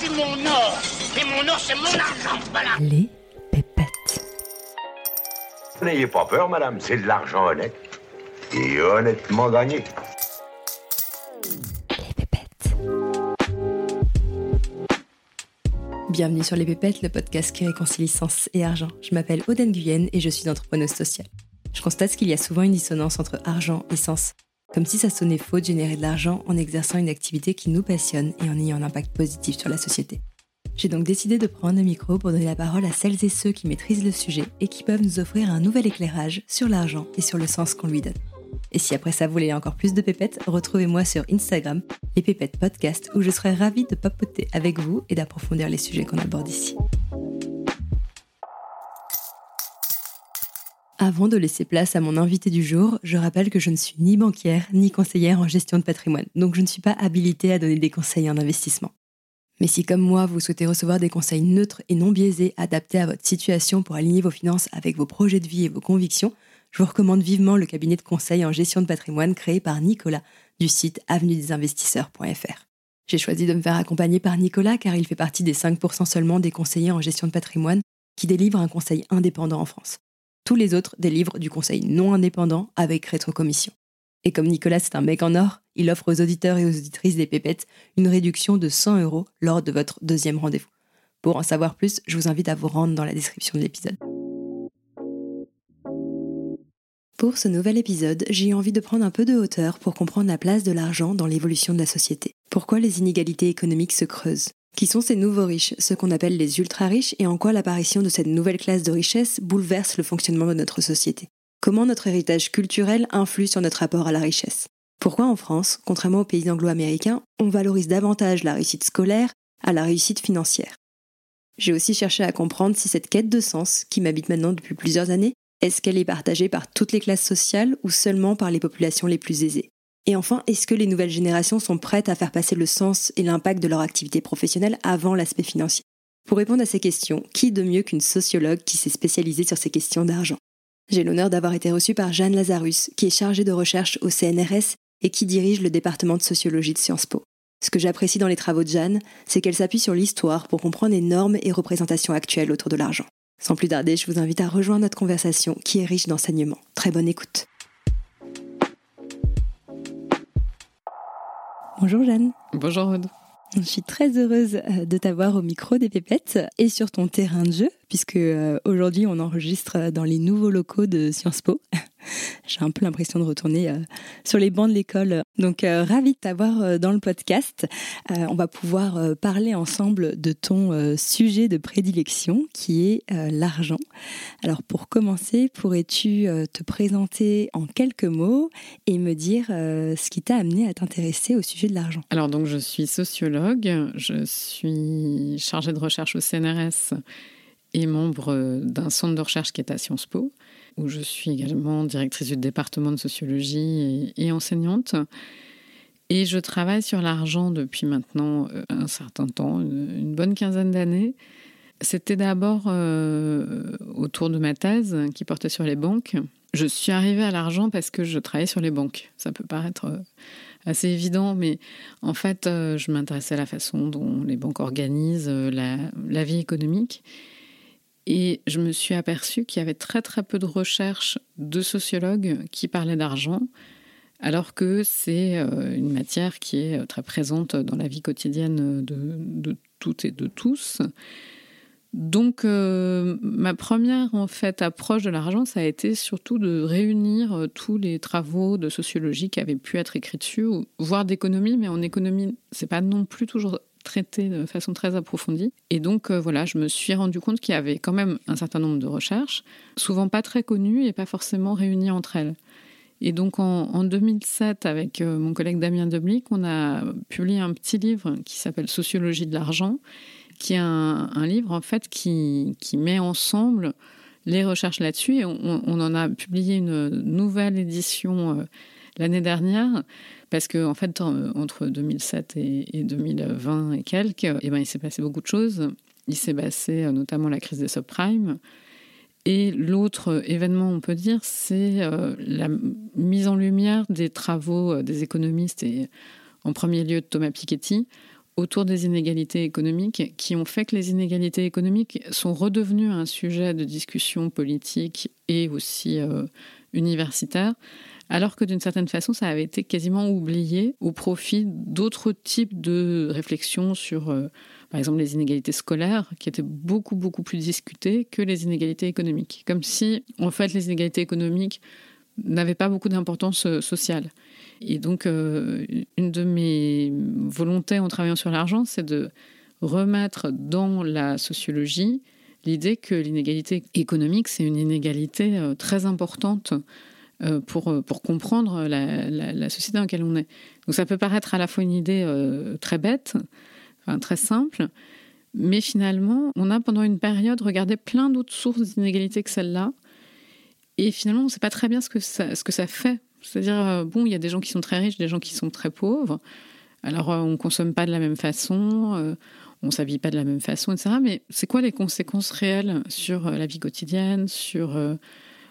c'est mon or. Et mon or, c'est mon argent. Voilà. Les pépettes. N'ayez pas peur, madame, c'est de l'argent honnête. Et honnêtement gagné. Les pépettes. Bienvenue sur Les Pépettes, le podcast qui réconcilie sens et argent. Je m'appelle Oden Guyenne et je suis entrepreneuse sociale. Je constate qu'il y a souvent une dissonance entre argent et sens. Comme si ça sonnait faux de générer de l'argent en exerçant une activité qui nous passionne et en ayant un impact positif sur la société. J'ai donc décidé de prendre le micro pour donner la parole à celles et ceux qui maîtrisent le sujet et qui peuvent nous offrir un nouvel éclairage sur l'argent et sur le sens qu'on lui donne. Et si après ça vous voulez encore plus de pépettes, retrouvez-moi sur Instagram, les pépettes podcast, où je serai ravie de papoter avec vous et d'approfondir les sujets qu'on aborde ici. Avant de laisser place à mon invité du jour, je rappelle que je ne suis ni banquière ni conseillère en gestion de patrimoine, donc je ne suis pas habilitée à donner des conseils en investissement. Mais si comme moi, vous souhaitez recevoir des conseils neutres et non biaisés adaptés à votre situation pour aligner vos finances avec vos projets de vie et vos convictions, je vous recommande vivement le cabinet de conseil en gestion de patrimoine créé par Nicolas du site avenuedesinvestisseurs.fr. J'ai choisi de me faire accompagner par Nicolas car il fait partie des 5% seulement des conseillers en gestion de patrimoine qui délivrent un conseil indépendant en France. Tous les autres délivrent du conseil non indépendant avec rétrocommission. Et comme Nicolas est un mec en or, il offre aux auditeurs et aux auditrices des pépettes une réduction de 100 euros lors de votre deuxième rendez-vous. Pour en savoir plus, je vous invite à vous rendre dans la description de l'épisode. Pour ce nouvel épisode, j'ai envie de prendre un peu de hauteur pour comprendre la place de l'argent dans l'évolution de la société. Pourquoi les inégalités économiques se creusent? Qui sont ces nouveaux riches, ceux qu'on appelle les ultra-riches, et en quoi l'apparition de cette nouvelle classe de richesse bouleverse le fonctionnement de notre société. Comment notre héritage culturel influe sur notre rapport à la richesse? Pourquoi en France, contrairement aux pays anglo-américains, on valorise davantage la réussite scolaire à la réussite financière? J'ai aussi cherché à comprendre si cette quête de sens, qui m'habite maintenant depuis plusieurs années, est-ce qu'elle est partagée par toutes les classes sociales ou seulement par les populations les plus aisées? Et enfin, est-ce que les nouvelles générations sont prêtes à faire passer le sens et l'impact de leur activité professionnelle avant l'aspect financier? Pour répondre à ces questions, qui de mieux qu'une sociologue qui s'est spécialisée sur ces questions d'argent? J'ai l'honneur d'avoir été reçue par Jeanne Lazarus, qui est chargée de recherche au CNRS et qui dirige le département de sociologie de Sciences Po. Ce que j'apprécie dans les travaux de Jeanne, c'est qu'elle s'appuie sur l'histoire pour comprendre les normes et représentations actuelles autour de l'argent. Sans plus tarder, je vous invite à rejoindre notre conversation qui est riche d'enseignements. Très bonne écoute. Bonjour Jeanne. Bonjour Aude. Je suis très heureuse euh, de t'avoir au micro des pépettes et sur ton terrain de jeu, puisque euh, aujourd'hui on enregistre dans les nouveaux locaux de Sciences Po. J'ai un peu l'impression de retourner euh, sur les bancs de l'école. Donc, euh, ravi de t'avoir euh, dans le podcast. on va pouvoir parler ensemble de ton sujet de prédilection qui est l'argent. Alors, pour commencer, pourrais-tu te présenter en quelques mots et me dire ce qui t'a amené à t'intéresser au sujet de l'argent? Alors, donc, je suis sociologue, je suis chargée de recherche au CNRS et membre d'un centre de recherche qui est à Sciences Po où je suis également directrice du département de sociologie et, enseignante. Et je travaille sur l'argent depuis maintenant euh, un certain temps, une, bonne quinzaine d'années. C'était d'abord euh, autour de ma thèse qui portait sur les banques. Je suis arrivée à l'argent parce que je travaillais sur les banques. Ça peut paraître euh, assez évident, mais en fait, je m'intéressais à la façon dont les banques organisent la, la vie économique. Et je me suis aperçue qu'il y avait très très peu de recherches de sociologues qui parlaient d'argent, alors que c'est euh, une matière qui est euh, très présente dans la vie quotidienne de, toutes et de tous. Donc euh, ma première en fait approche de l'argent, ça a été surtout de réunir tous les travaux de sociologie qui avaient pu être écrits dessus, voire d'économie, mais en économie, c'est pas non plus toujours traité de façon très approfondie. Et donc, euh, voilà, je me suis rendu compte qu'il y avait quand même un certain nombre de recherches, souvent pas très connues et pas forcément réunies entre elles. Et donc, en, 2007, avec euh, mon collègue Damien Deblic, on a publié un petit livre qui s'appelle Sociologie de l'argent, qui est un, livre, en fait, qui, qui met ensemble les recherches là-dessus. Et on, en a publié une nouvelle édition euh, l'année dernière parce que en fait, entre 2007 et, 2020 et quelques, eh ben, il s'est passé beaucoup de choses. Il s'est passé euh, notamment la crise des subprimes. Et l'autre événement, on peut dire, c'est euh, la mise en lumière des travaux euh, des économistes et en premier lieu de Thomas Piketty autour des inégalités économiques qui ont fait que les inégalités économiques sont redevenues un sujet de discussion politique et aussi euh, universitaire, alors que d'une certaine façon, ça avait été quasiment oublié au profit d'autres types de réflexions sur, euh, par exemple, les inégalités scolaires, qui étaient beaucoup, beaucoup plus discutées que les inégalités économiques. Comme si, en fait, les inégalités économiques n'avaient pas beaucoup d'importance euh, sociale. Et donc, euh, une de mes volontés en travaillant sur l'argent, c'est de remettre dans la sociologie l'idée que l'inégalité économique, c'est une inégalité très importante pour, pour comprendre la, société dans laquelle on est. Donc ça peut paraître à la fois une idée très bête, enfin, très simple, mais finalement, on a pendant une période regardé plein d'autres sources d'inégalité que celle-là, et finalement, on ne sait pas très bien ce que ça, ce que ça fait c'est-à-dire, euh, bon, il y a des gens qui sont très riches, des gens qui sont très pauvres. Alors, euh, on ne consomme pas de la même façon, euh, on ne s'habille pas de la même façon, etc. Mais c'est quoi les conséquences réelles sur la vie quotidienne, sur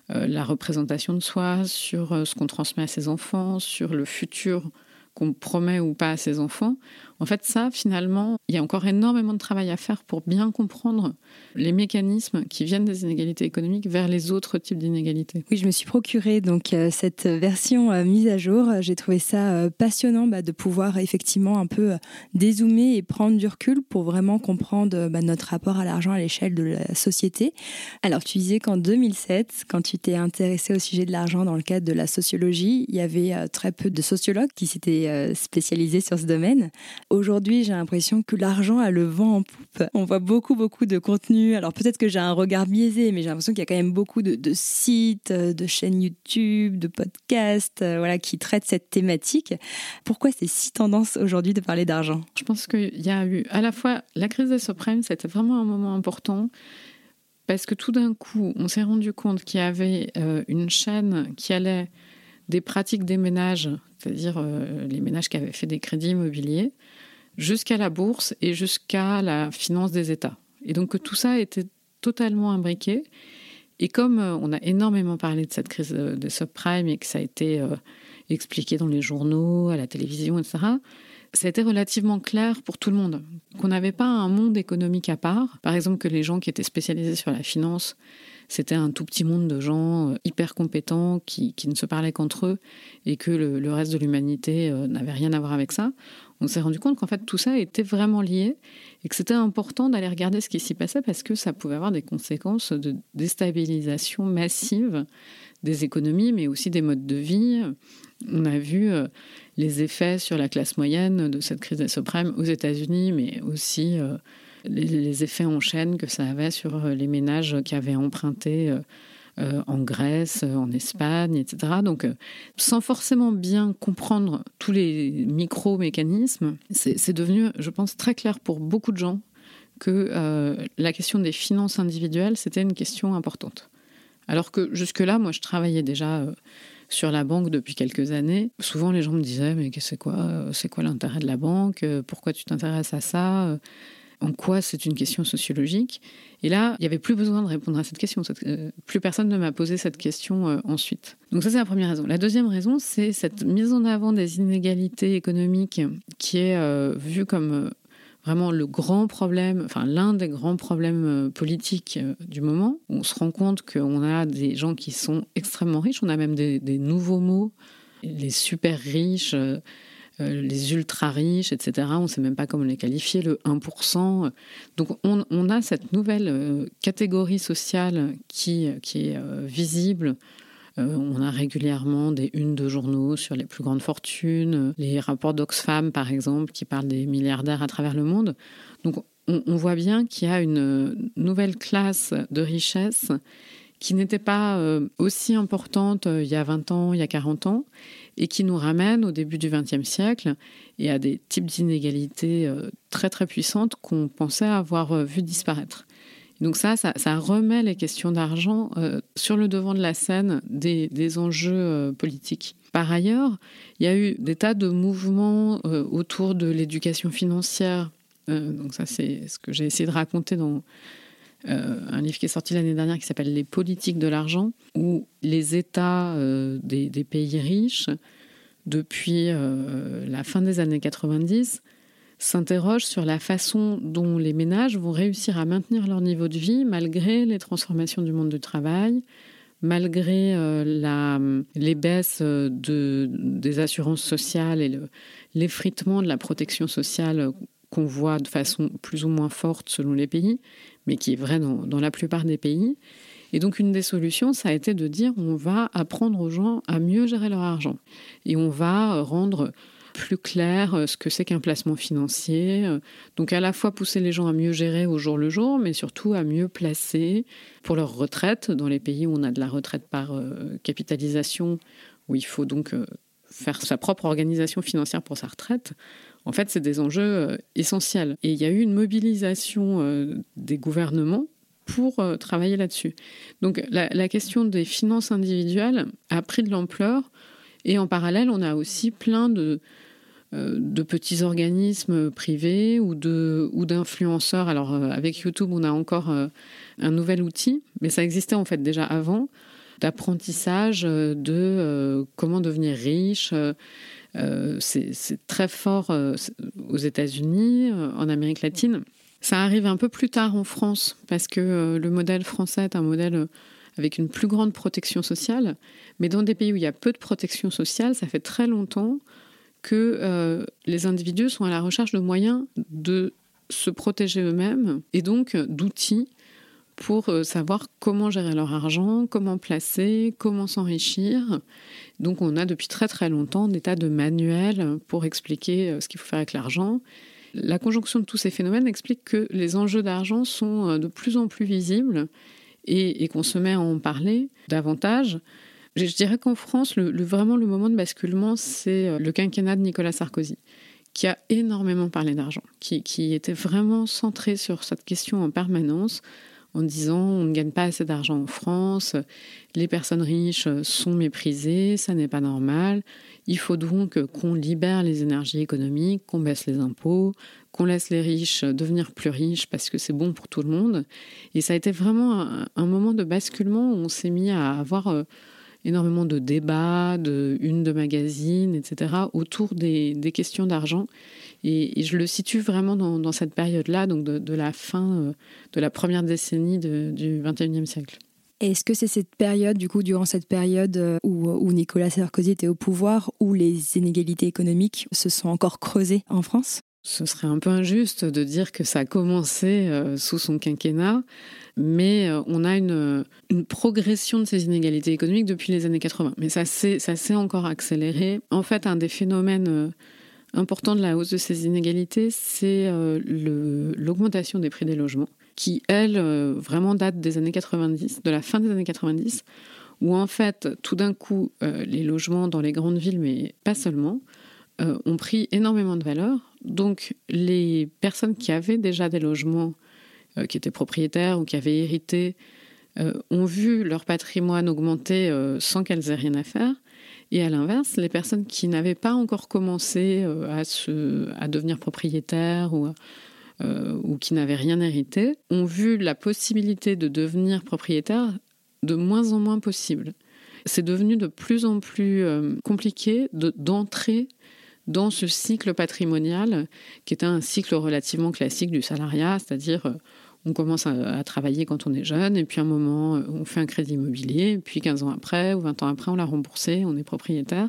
la représentation de soi, sur ce qu'on transmet à ses enfants, sur le futur qu'on promet ou pas à ses enfants En fait, ça, finalement, il y a encore énormément de travail à faire pour bien comprendre les mécanismes qui viennent des inégalités économiques vers les autres types d'inégalités. Oui, je me suis procuré donc euh, cette version euh, mise à jour. J'ai trouvé ça euh, passionnant bah, de pouvoir effectivement un peu dézoomer et prendre du recul pour vraiment comprendre bah, notre rapport à l'argent à l'échelle de la société. Alors, tu disais qu'en 2007, quand tu t'es intéressé au sujet de l'argent dans le cadre de la sociologie, il y avait très peu de sociologues qui s'étaient spécialisés sur ce domaine. Aujourd'hui, j'ai l'impression que l'argent a le vent en poupe. On voit beaucoup, beaucoup de contenu. Alors peut-être que j'ai un regard biaisé, mais j'ai l'impression qu'il y a quand même beaucoup de, sites, de chaînes YouTube, de podcasts, euh, voilà, qui traitent cette thématique. Pourquoi c'est si tendance aujourd'hui de parler d'argent? Je pense qu'il y a eu à la fois la crise des subprimes, c'était vraiment un moment important parce que tout d'un coup, on s'est rendu compte qu'il y avait euh, une chaîne qui allait des pratiques des ménages, c'est-à-dire euh, les ménages qui avaient fait des crédits immobiliers, jusqu'à la bourse et jusqu'à la finance des États. Et donc tout ça était totalement imbriqué. Et comme euh, on a énormément parlé de cette crise de subprime et que ça a été euh, expliqué dans les journaux, à la télévision, etc., ça a été relativement clair pour tout le monde qu'on n'avait pas un monde économique à part. Par exemple, que les gens qui étaient spécialisés sur la finance, c'était un tout petit monde de gens euh, hyper compétents qui, ne se parlaient qu'entre eux et que le reste de l'humanité n'avait rien à voir avec ça on s'est rendu compte qu'en fait tout ça était vraiment lié et que c'était important d'aller regarder ce qui s'y passait parce que ça pouvait avoir des conséquences de déstabilisation massive des économies, mais aussi des modes de vie. On a vu euh, les effets sur la classe moyenne de cette crise des subprimes aux États-Unis, mais aussi euh, les, effets en chaîne que ça avait sur euh, les ménages qui avaient emprunté euh, en Grèce, euh, en Espagne, etc. Donc, euh, sans forcément bien comprendre tous les micro-mécanismes, c'est devenu, je pense, très clair pour beaucoup de gens que la question des finances individuelles, c'était une question importante. Alors que jusque-là, moi, je travaillais déjà sur la banque depuis quelques années. Souvent, les gens me disaient Mais c'est quoi, c'est quoi l'intérêt de la banque Pourquoi tu t'intéresses à ça en quoi c'est une question sociologique? Et là, il n'y avait plus besoin de répondre à cette question. Euh, plus personne ne m'a posé cette question euh, ensuite. Donc ça, c'est la première raison. La deuxième raison, c'est cette mise en avant des inégalités économiques qui est euh, vue comme vraiment le grand problème, enfin l'un des grands problèmes politiques du moment. On se rend compte qu'on a des gens qui sont extrêmement riches, on a même des, des nouveaux mots, les super riches euh, les ultra riches, etc. On ne sait même pas comment les qualifier, le 1%. Donc on, a cette nouvelle euh, catégorie sociale qui, qui est euh, visible. on a régulièrement des unes de journaux sur les plus grandes fortunes, les rapports d'Oxfam par exemple qui parlent des milliardaires à travers le monde. Donc on, on voit bien qu'il y a une nouvelle classe de richesse qui n'était pas aussi importante il y a 20 ans, il y a 40 ans, et qui nous ramène au début du XXe siècle et à des types d'inégalités euh, très très puissantes qu'on pensait avoir euh, vu disparaître. Donc ça, ça, remet les questions d'argent euh, sur le devant de la scène des, enjeux politiques. Par ailleurs, il y a eu des tas de mouvements autour de l'éducation financière. donc ça, c'est ce que j'ai essayé de raconter dans euh, un livre qui est sorti l'année dernière qui s'appelle Les politiques de l'argent, où les États euh, des, pays riches, depuis euh, la fin des années 90, s'interroge sur la façon dont les ménages vont réussir à maintenir leur niveau de vie malgré les transformations du monde du travail, malgré les baisses de, des assurances sociales et l'effritement de la protection sociale qu'on voit de façon plus ou moins forte selon les pays, mais qui est vrai dans, la plupart des pays. Et donc une des solutions, ça a été de dire on va apprendre aux gens à mieux gérer leur argent et on va rendre plus clair euh, ce que c'est qu'un placement financier. Euh, donc à la fois pousser les gens à mieux gérer au jour le jour, mais surtout à mieux placer pour leur retraite dans les pays où on a de la retraite par euh, capitalisation, où il faut donc faire sa propre organisation financière pour sa retraite. En fait, c'est des enjeux essentiels. Et il y a eu une mobilisation des gouvernements pour travailler là-dessus. Donc la, question des finances individuelles a pris de l'ampleur et en parallèle, on a aussi plein de, euh, petits organismes privés ou ou d'influenceurs. Alors euh, avec YouTube, on a encore euh, un nouvel outil, mais ça existait en fait déjà avant d'apprentissage de comment devenir riche. C'est très fort aux États-Unis, en Amérique latine. Ça arrive un peu plus tard en France parce que le modèle français est un modèle avec une plus grande protection sociale. Mais dans des pays où il y a peu de protection sociale, ça fait très longtemps que euh, les individus sont à la recherche de moyens de se protéger eux-mêmes et donc d'outils pour euh, savoir comment gérer leur argent, comment placer, comment s'enrichir. Donc on a depuis très très longtemps des tas de manuels pour expliquer euh, ce qu'il faut faire avec l'argent. La conjonction de tous ces phénomènes explique que les enjeux d'argent sont de plus en plus visibles et, qu'on se met à en parler davantage. Je, dirais qu'en France, vraiment le moment de basculement, c'est euh, le quinquennat de Nicolas Sarkozy, qui a énormément parlé d'argent, qui était vraiment centré sur cette question en permanence en disant on ne gagne pas assez d'argent en France, les personnes riches sont méprisées, ça n'est pas normal. Il faut donc qu'on libère les énergies économiques, qu'on baisse les impôts, qu'on laisse les riches devenir plus riches parce que c'est bon pour tout le monde. Et ça a été vraiment un, moment de basculement où on s'est mis à avoir euh, énormément de débats, de une de magazines, etc., autour des, questions d'argent. Et, je le situe vraiment dans, cette période-là, donc de, la fin euh, de la première décennie du XXIe siècle. Est-ce que c'est cette période, du coup, durant cette période euh, où, où, Nicolas Sarkozy était au pouvoir, où les inégalités économiques se sont encore creusées en France? Ce serait un peu injuste de dire que ça a commencé euh, sous son quinquennat, mais euh, on a une, progression de ces inégalités économiques depuis les années 80. Mais ça s'est encore accéléré. En fait, un des phénomènes euh, importants de la hausse de ces inégalités, c'est l'augmentation des prix des logements, qui, elle, vraiment date des années 90, de la fin des années 90, où en fait, tout d'un coup, les logements dans les grandes villes, mais pas seulement, ont pris énormément de valeur donc les personnes qui avaient déjà des logements, euh, qui étaient propriétaires ou qui avaient hérité, euh, ont vu leur patrimoine augmenter euh, sans qu'elles aient rien à faire. Et à l'inverse, les personnes qui n'avaient pas encore commencé à, à devenir propriétaires ou, ou qui n'avaient rien hérité, ont vu la possibilité de devenir propriétaire de moins en moins possible. C'est devenu de plus en plus compliqué d'entrer dans ce cycle patrimonial qui était un cycle relativement classique du salariat, c'est-à-dire euh, on commence à, travailler quand on est jeune, et puis un moment, euh, on fait un crédit immobilier, puis 15 ans après ou 20 ans après, on l'a remboursé, on est propriétaire.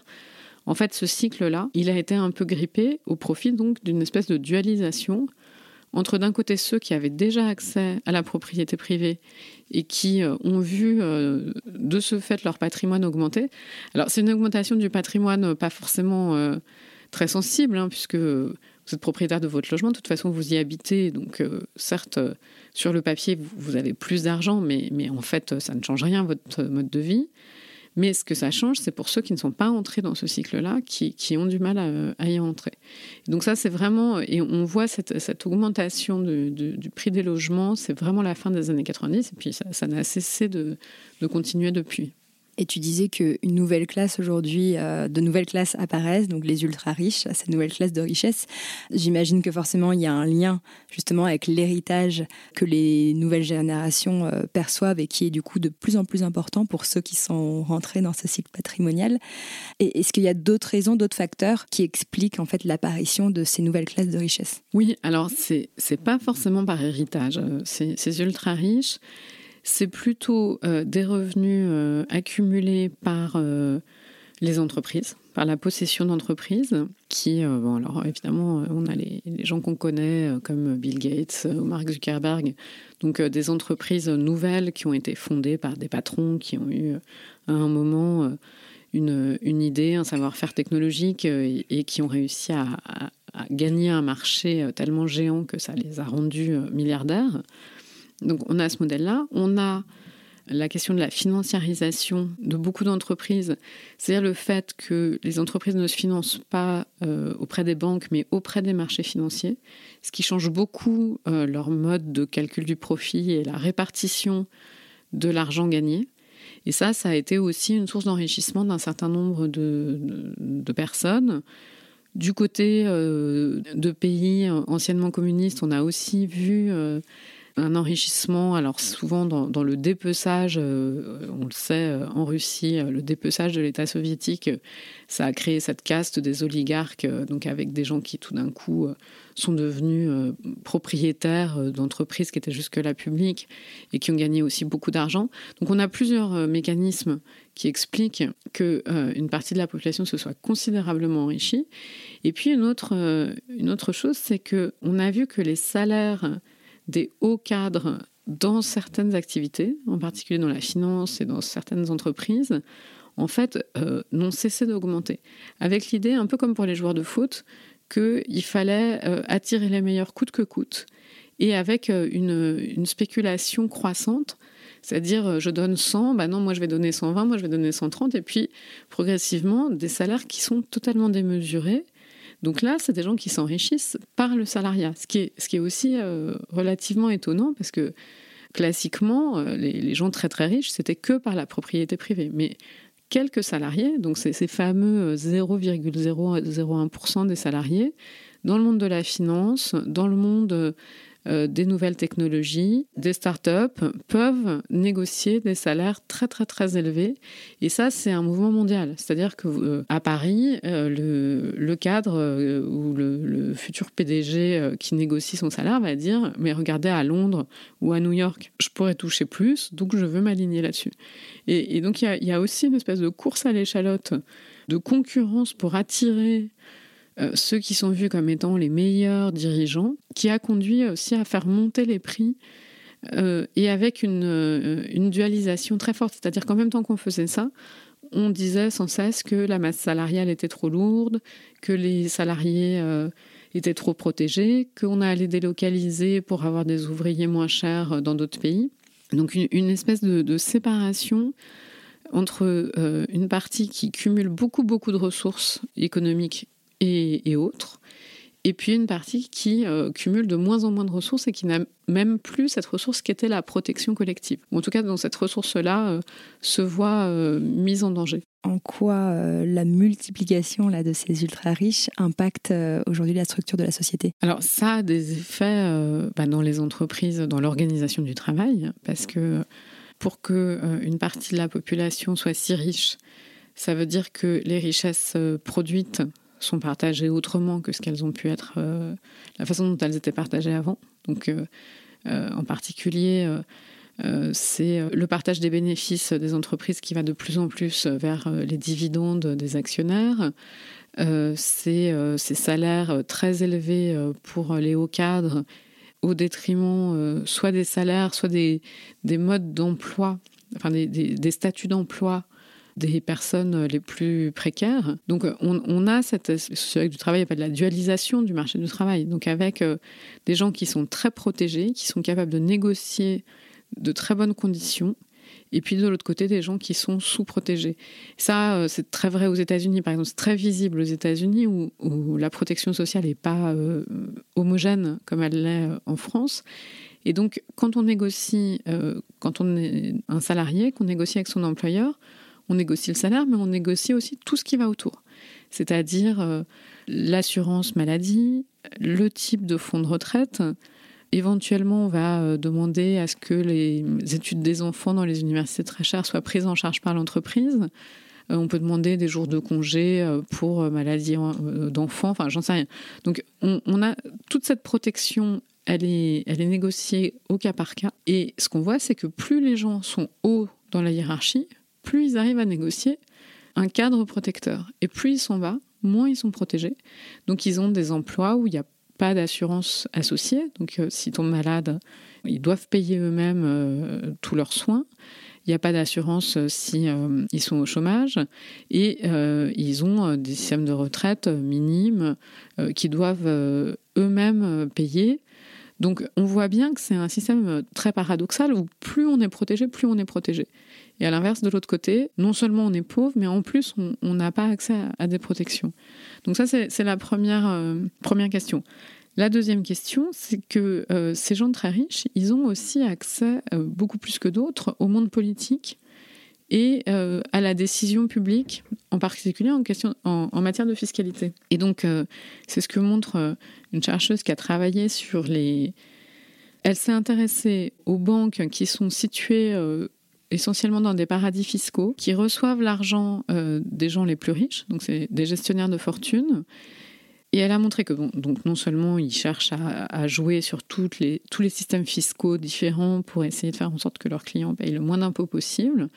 En fait, ce cycle-là, il a été un peu grippé au profit donc d'une espèce de dualisation entre d'un côté ceux qui avaient déjà accès à la propriété privée et qui euh, ont vu de ce fait leur patrimoine augmenter. Alors c'est une augmentation du patrimoine pas forcément très sensible, hein, puisque vous êtes propriétaire de votre logement, de toute façon vous y habitez, donc euh, certes euh, sur le papier vous, avez plus d'argent, mais, en fait ça ne change rien votre mode de vie. Mais ce que ça change, c'est pour ceux qui ne sont pas entrés dans ce cycle-là, qui, ont du mal à, y entrer. Donc ça, c'est vraiment, et on voit cette, augmentation du prix des logements, c'est vraiment la fin des années 90, et puis ça n'a cessé de continuer depuis. Et tu disais qu'une nouvelle classe aujourd'hui, euh, de nouvelles classes apparaissent, donc les ultra riches, cette nouvelle classe de richesse. J'imagine que forcément il y a un lien justement avec l'héritage que les nouvelles générations euh, perçoivent et qui est du coup de plus en plus important pour ceux qui sont rentrés dans ce cycle patrimonial. Et est-ce qu'il y a d'autres raisons, d'autres facteurs qui expliquent en fait l'apparition de ces nouvelles classes de richesse? Oui, alors c'est c'est pas forcément par héritage. Euh, ces, ultra riches c'est plutôt euh, des revenus euh, accumulés par euh, les entreprises, par la possession d'entreprises, qui, bon, alors évidemment, on a les, gens qu'on connaît comme Bill Gates ou Mark Zuckerberg, donc des entreprises nouvelles qui ont été fondées par des patrons qui ont eu à un moment une, idée, un savoir-faire technologique et, qui ont réussi à, gagner un marché tellement géant que ça les a rendus milliardaires. Donc on a ce modèle-là. On a la question de la financiarisation de beaucoup d'entreprises, c'est-à-dire le fait que les entreprises ne se financent pas euh, auprès des banques, mais auprès des marchés financiers, ce qui change beaucoup euh, leur mode de calcul du profit et la répartition de l'argent gagné. Et ça, ça a été aussi une source d'enrichissement d'un certain nombre de, personnes. Du côté euh, de pays anciennement communistes, on a aussi vu un enrichissement, alors souvent dans, le dépeçage, euh, on le sait euh, en Russie, euh, le dépeçage de l'État soviétique, ça a créé cette caste des oligarques, donc avec des gens qui tout d'un coup sont devenus propriétaires d'entreprises qui étaient jusque-là publiques et qui ont gagné aussi beaucoup d'argent. Donc on a plusieurs mécanismes qui expliquent qu'une une partie de la population se soit considérablement enrichie. Et puis une autre, une autre chose, c'est qu'on a vu que les salaires des hauts cadres dans certaines activités, en particulier dans la finance et dans certaines entreprises, en fait, euh, n'ont cessé d'augmenter. Avec l'idée, un peu comme pour les joueurs de foot, qu'il fallait euh, attirer les meilleurs coûte que coûte, et avec euh, une, spéculation croissante, c'est-à-dire je donne 100, bah non, moi je vais donner 120, moi je vais donner 130, et puis progressivement des salaires qui sont totalement démesurés, donc là, c'est des gens qui s'enrichissent par le salariat, ce qui est, aussi euh, relativement étonnant parce que classiquement, euh, les, gens très très riches, c'était que par la propriété privée. Mais quelques salariés, donc c'est ces fameux 0,001% des salariés, dans le monde de la finance, dans le monde euh, des nouvelles technologies, des startups peuvent négocier des salaires très très très élevés. Et ça, c'est un mouvement mondial. C'est-à-dire que euh, à Paris, euh, le, cadre ou le, futur PDG qui négocie son salaire va dire mais regardez à Londres ou à New York, je pourrais toucher plus, donc je veux m'aligner là-dessus. Et, donc il y a aussi une espèce de course à l'échalote, de concurrence pour attirer ceux qui sont vus comme étant les meilleurs dirigeants, qui a conduit aussi à faire monter les prix euh, et avec une, euh, une, dualisation très forte. C'est-à-dire qu'en même temps qu'on faisait ça, on disait sans cesse que la masse salariale était trop lourde, que les salariés étaient trop protégés, qu'on allait délocaliser pour avoir des ouvriers moins chers dans d'autres pays. Donc une, espèce de, séparation entre une partie qui cumule beaucoup beaucoup de ressources économiques et, autres. Et puis une partie qui euh, cumule de moins en moins de ressources et qui n'a même plus cette ressource qui était la protection collective. en tout cas, dans cette ressource-là, euh, se voit euh, mise en danger. En quoi la multiplication là, de ces ultra-riches impacte aujourd'hui la structure de la société? Alors ça a des effets bah, dans les entreprises, dans l'organisation du travail, parce que pour que une partie de la population soit si riche, ça veut dire que les richesses produites sont partagées autrement que ce qu'elles ont pu être, euh, la façon dont elles étaient partagées avant. Donc, euh, euh, en particulier, c'est le partage des bénéfices des entreprises qui va de plus en plus vers les dividendes des actionnaires. c'est ces salaires très élevés pour les hauts cadres au détriment soit des salaires, soit des, des modes d'emploi, enfin des, des statuts d'emploi des personnes les plus précaires. Donc on, a cette du travail appelle la dualisation du marché du travail. Donc avec euh, des gens qui sont très protégés, qui sont capables de négocier de très bonnes conditions. Et puis de l'autre côté, des gens qui sont sous-protégés. Ça, euh, c'est très vrai aux États-Unis, par exemple. C'est très visible aux États-Unis où, la protection sociale n'est pas euh, homogène comme elle l'est en France. Et donc, quand on négocie, quand on est un salarié, qu'on négocie avec son employeur, on négocie le salaire, mais on négocie aussi tout ce qui va autour. C'est-à-dire euh, l'assurance maladie, le type de fonds de retraite. Éventuellement, on va euh, demander à ce que les études des enfants dans les universités très chères soient prises en charge par l'entreprise. Euh, on peut demander des jours de congé pour maladie d'enfants, enfin j'en sais rien. Donc on, a toute cette protection, elle est, elle est négociée au cas par cas. Et ce qu'on voit, c'est que plus les gens sont hauts dans la hiérarchie, plus ils arrivent à négocier un cadre protecteur. Et plus ils sont bas, moins ils sont protégés. Donc ils ont des emplois où il n'y a pas d'assurance associée. Donc euh, s'ils tombent malades, ils doivent payer eux-mêmes euh, tous leurs soins. Il n'y a pas d'assurance euh, si ils sont au chômage et ils ont des systèmes de retraite minimes qui doivent eux-mêmes payer. Donc on voit bien que c'est un système très paradoxal où plus on est protégé, plus on est protégé. Et à l'inverse, de l'autre côté, non seulement on est pauvre, mais en plus, on n'a pas accès à, des protections. Donc ça, c'est la première, euh, première question. La deuxième question, c'est que euh, ces gens très riches, ils ont aussi accès, euh, beaucoup plus que d'autres, au monde politique et à la décision publique, en particulier en, question, en, en matière de fiscalité. Et donc, c'est ce que montre une chercheuse qui a travaillé sur les... Elle s'est intéressée aux banques qui sont situées essentiellement dans des paradis fiscaux, qui reçoivent l'argent euh, des gens les plus riches, donc c'est des gestionnaires de fortune. Et elle a montré que donc non seulement ils cherchent à, jouer sur les, tous les systèmes fiscaux différents pour essayer de faire en sorte que leurs clients payent le moins d'impôts possible,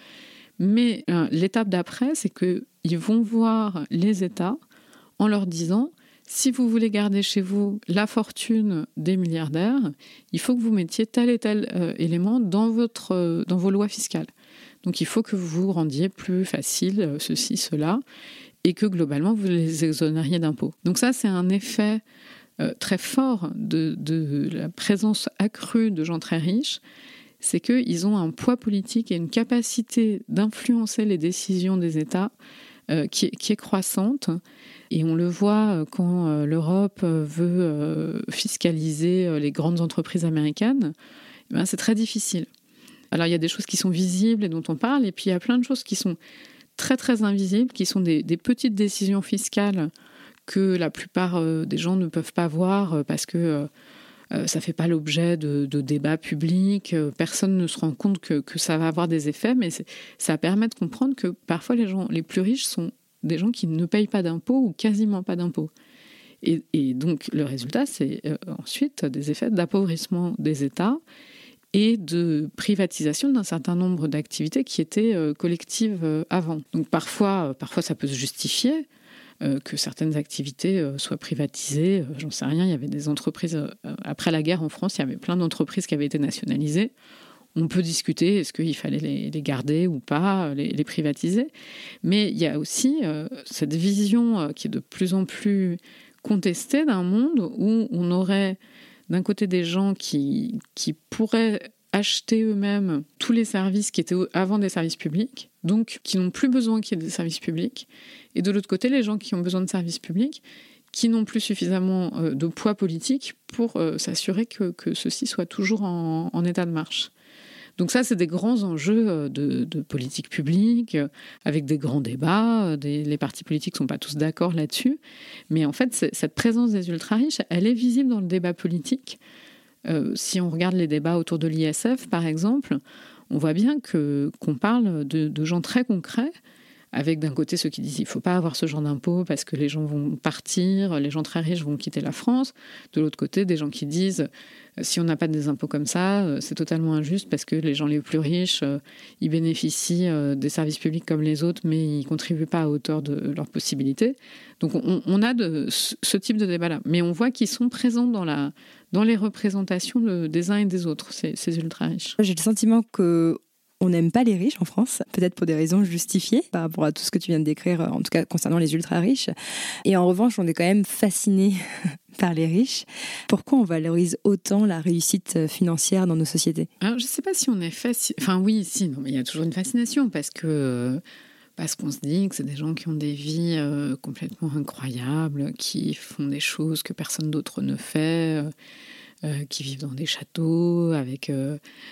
mais euh, l'étape d'après, c'est qu'ils vont voir les États en leur disant si vous voulez garder chez vous la fortune des milliardaires, il faut que vous mettiez tel et tel euh, élément euh, dans vos lois fiscales. Donc il faut que vous rendiez plus facile euh, ceci, cela, et que globalement vous les exonériez d'impôts. Donc ça, c'est un effet très fort de, la présence accrue de gens très riches, c'est qu'ils ont un poids politique et une capacité d'influencer les décisions des États qui, est croissante et on le voit euh, quand euh, l'Europe euh, veut fiscaliser les grandes entreprises américaines, eh ben, c'est très difficile. Alors il y a des choses qui sont visibles et dont on parle, et puis il y a plein de choses qui sont très très invisibles, qui sont des, petites décisions fiscales que la plupart des gens ne peuvent pas voir parce que ça ne fait pas l'objet de, débats publics, personne ne se rend compte que, que ça va avoir des effets, mais ça permet de comprendre que parfois les gens les plus riches sont des gens qui ne payent pas d'impôts ou quasiment pas d'impôts. Et, donc le résultat, c'est euh, ensuite des effets d'appauvrissement des États et de privatisation d'un certain nombre d'activités qui étaient euh, collectives euh, avant. Donc parfois, parfois ça peut se justifier que certaines activités soient privatisées. J'en sais rien, il y avait des entreprises, après la guerre en France, il y avait plein d'entreprises qui avaient été nationalisées on peut discuter, est-ce qu'il fallait les, garder ou pas, les, privatiser. Mais il y a aussi euh, cette vision euh, qui est de plus en plus contestée d'un monde où on aurait d'un côté des gens qui, pourraient acheter eux-mêmes tous les services qui étaient avant des services publics, donc qui n'ont plus besoin qu'il y ait des services publics, et de l'autre côté les gens qui ont besoin de services publics, qui n'ont plus suffisamment euh, de poids politique pour s'assurer que, que ceci soit toujours en état de marche. Donc ça, c'est des grands enjeux euh, de, politique publique, euh, avec des grands débats. Euh, les partis politiques ne sont pas tous d'accord là-dessus. Mais en fait, cette présence des ultra-riches, elle est visible dans le débat politique. si on regarde les débats autour de l'ISF, par exemple, on voit bien qu'on parle de, gens très concrets avec d'un côté ceux qui disent il faut pas avoir ce genre d'impôt parce que les gens vont partir, les gens très riches vont quitter la France. De l'autre côté, des gens qui disent euh, si on n'a pas des impôts comme ça, euh, c'est totalement injuste parce que les gens les plus riches, euh, ils bénéficient des services publics comme les autres, mais ils contribuent pas à hauteur de leurs possibilités. Donc on, a ce type de débat-là. Mais on voit qu'ils sont présents dans, la, dans les représentations des uns et des autres, ces, ces ultra-riches. J'ai le sentiment que on n'aime pas les riches en France, peut-être pour des raisons justifiées par rapport à tout ce que tu viens de décrire, en tout cas concernant les ultra riches. Et en revanche, on est quand même fasciné par les riches. Pourquoi on valorise autant la réussite financière dans nos sociétés? Alors, je ne sais pas si on est fasciné. Enfin, oui, si, mais il y a toujours une fascination parce que. Parce qu'on se dit que c'est des gens qui ont des vies euh, complètement incroyables, qui font des choses que personne d'autre ne fait. Qui vivent dans des châteaux avec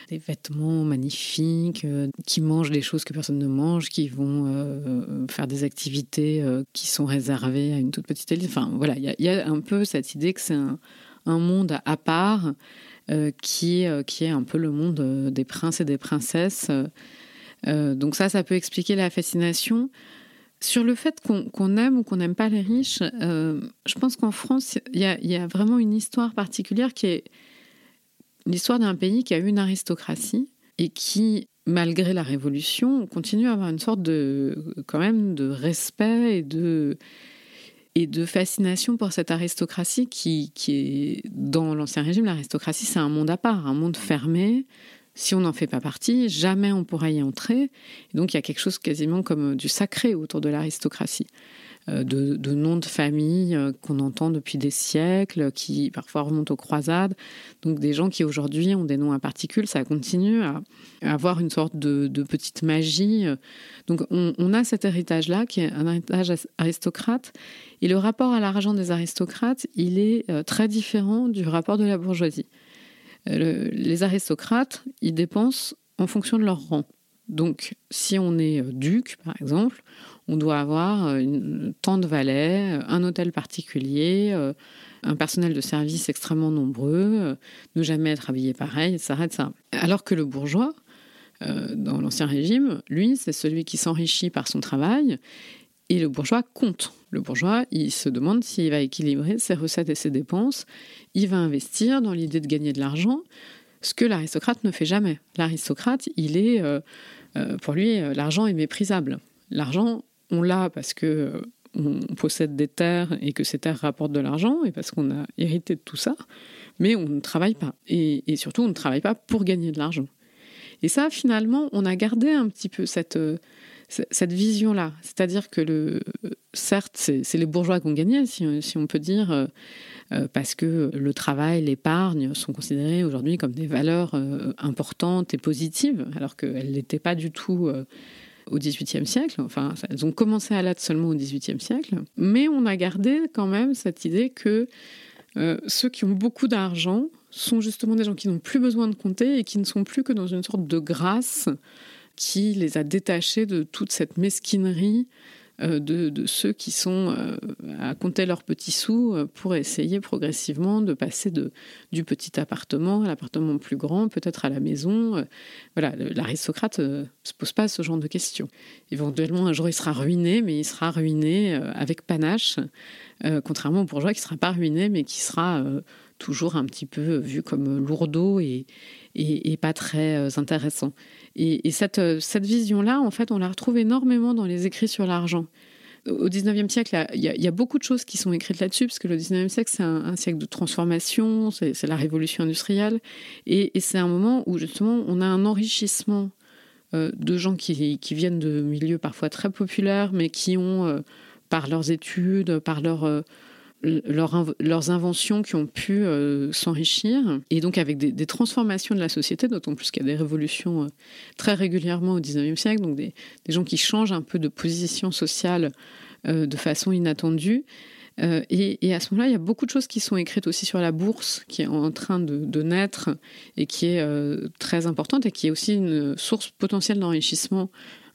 des vêtements magnifiques, qui mangent des choses que personne ne mange, qui vont faire des activités qui sont réservées à une toute petite élite. Enfin voilà, il y, a un peu cette idée que c'est un, un, monde à part qui, qui est un peu le monde des princes et des princesses. donc ça, ça peut expliquer la fascination. Sur le fait qu'on aime ou qu'on n'aime pas les riches, euh, je pense qu'en France, il y, a vraiment une histoire particulière qui est l'histoire d'un pays qui a eu une aristocratie et qui, malgré la Révolution, continue à avoir une sorte de, quand même, de respect et de, et de fascination pour cette aristocratie qui, qui est, dans l'Ancien Régime, l'aristocratie, c'est un monde à part, un monde fermé, si on n'en fait pas partie, jamais on pourra y entrer. donc il y a quelque chose quasiment comme du sacré autour de l'aristocratie. Euh, de, noms de famille euh, qu'on entend depuis des siècles, qui parfois remontent aux croisades. Donc des gens qui aujourd'hui ont des noms à particules, ça continue à, avoir une sorte de, petite magie. Donc on, a cet héritage-là qui est un héritage aristocrate. Et le rapport à l'argent des aristocrates, il est euh, très différent du rapport de la bourgeoisie. Euh, les aristocrates, ils dépensent en fonction de leur rang. Donc, si on est euh, duc, par exemple, on doit avoir euh, tant de valets, un hôtel particulier, un personnel de service extrêmement nombreux, ne jamais être habillé pareil, ça. Alors que le bourgeois, dans l'Ancien Régime, lui, c'est celui qui s'enrichit par son travail et le bourgeois compte. Le bourgeois, il se demande s'il va équilibrer ses recettes et ses dépenses. Il va investir dans l'idée de gagner de l'argent, ce que l'aristocrate ne fait jamais. L'aristocrate, il est, euh, euh, pour lui, euh, l'argent est méprisable. L'argent, on l'a parce que on possède des terres et que ces terres rapportent de l'argent et parce qu'on a hérité de tout ça, mais on ne travaille pas. Et, et surtout, on ne travaille pas pour gagner de l'argent. Et ça, finalement, on a gardé un petit peu cette cette vision-là. C'est-à-dire que, le, certes, c'est les bourgeois qui ont gagné, si, on peut dire, euh, euh, parce que le travail, l'épargne sont considérés aujourd'hui comme des valeurs euh, importantes et positives, alors qu'elles ne l'étaient pas du tout au XVIIIe siècle. Enfin, elles ont commencé à l'être seulement au XVIIIe siècle. Mais on a gardé quand même cette idée que ceux qui ont beaucoup d'argent sont justement des gens qui n'ont plus besoin de compter et qui ne sont plus que dans une sorte de grâce qui les a détachés de toute cette mesquinerie euh, de, ceux qui sont euh, à compter leurs petits sous euh, pour essayer progressivement de passer de, du petit appartement à l'appartement plus grand, peut-être à la maison. Voilà, l'aristocrate ne se pose pas ce genre de questions. Éventuellement, un jour, il sera ruiné, mais il sera ruiné avec panache, contrairement au bourgeois qui ne sera pas ruiné, mais qui sera toujours un petit peu vu comme lourdeau et, et, pas très intéressant. Et, cette, cette vision-là, en fait, on la retrouve énormément dans les écrits sur l'argent. Au XIXe siècle, il y, a beaucoup de choses qui sont écrites là-dessus, parce que le XIXe siècle, c'est un, siècle de transformation, c'est la révolution industrielle, et, c'est un moment où justement on a un enrichissement euh, de gens qui, viennent de milieux parfois très populaires, mais qui ont, euh, par leurs études, par leur... Euh, leurs inventions qui ont pu euh, s'enrichir, et donc avec des, transformations de la société, d'autant plus qu'il y a des révolutions euh, très régulièrement au XIXe siècle, donc des, gens qui changent un peu de position sociale euh, de façon inattendue. Et, à ce moment-là, il y a beaucoup de choses qui sont écrites aussi sur la bourse, qui est en train de naître et qui est très importante et qui est aussi une source potentielle d'enrichissement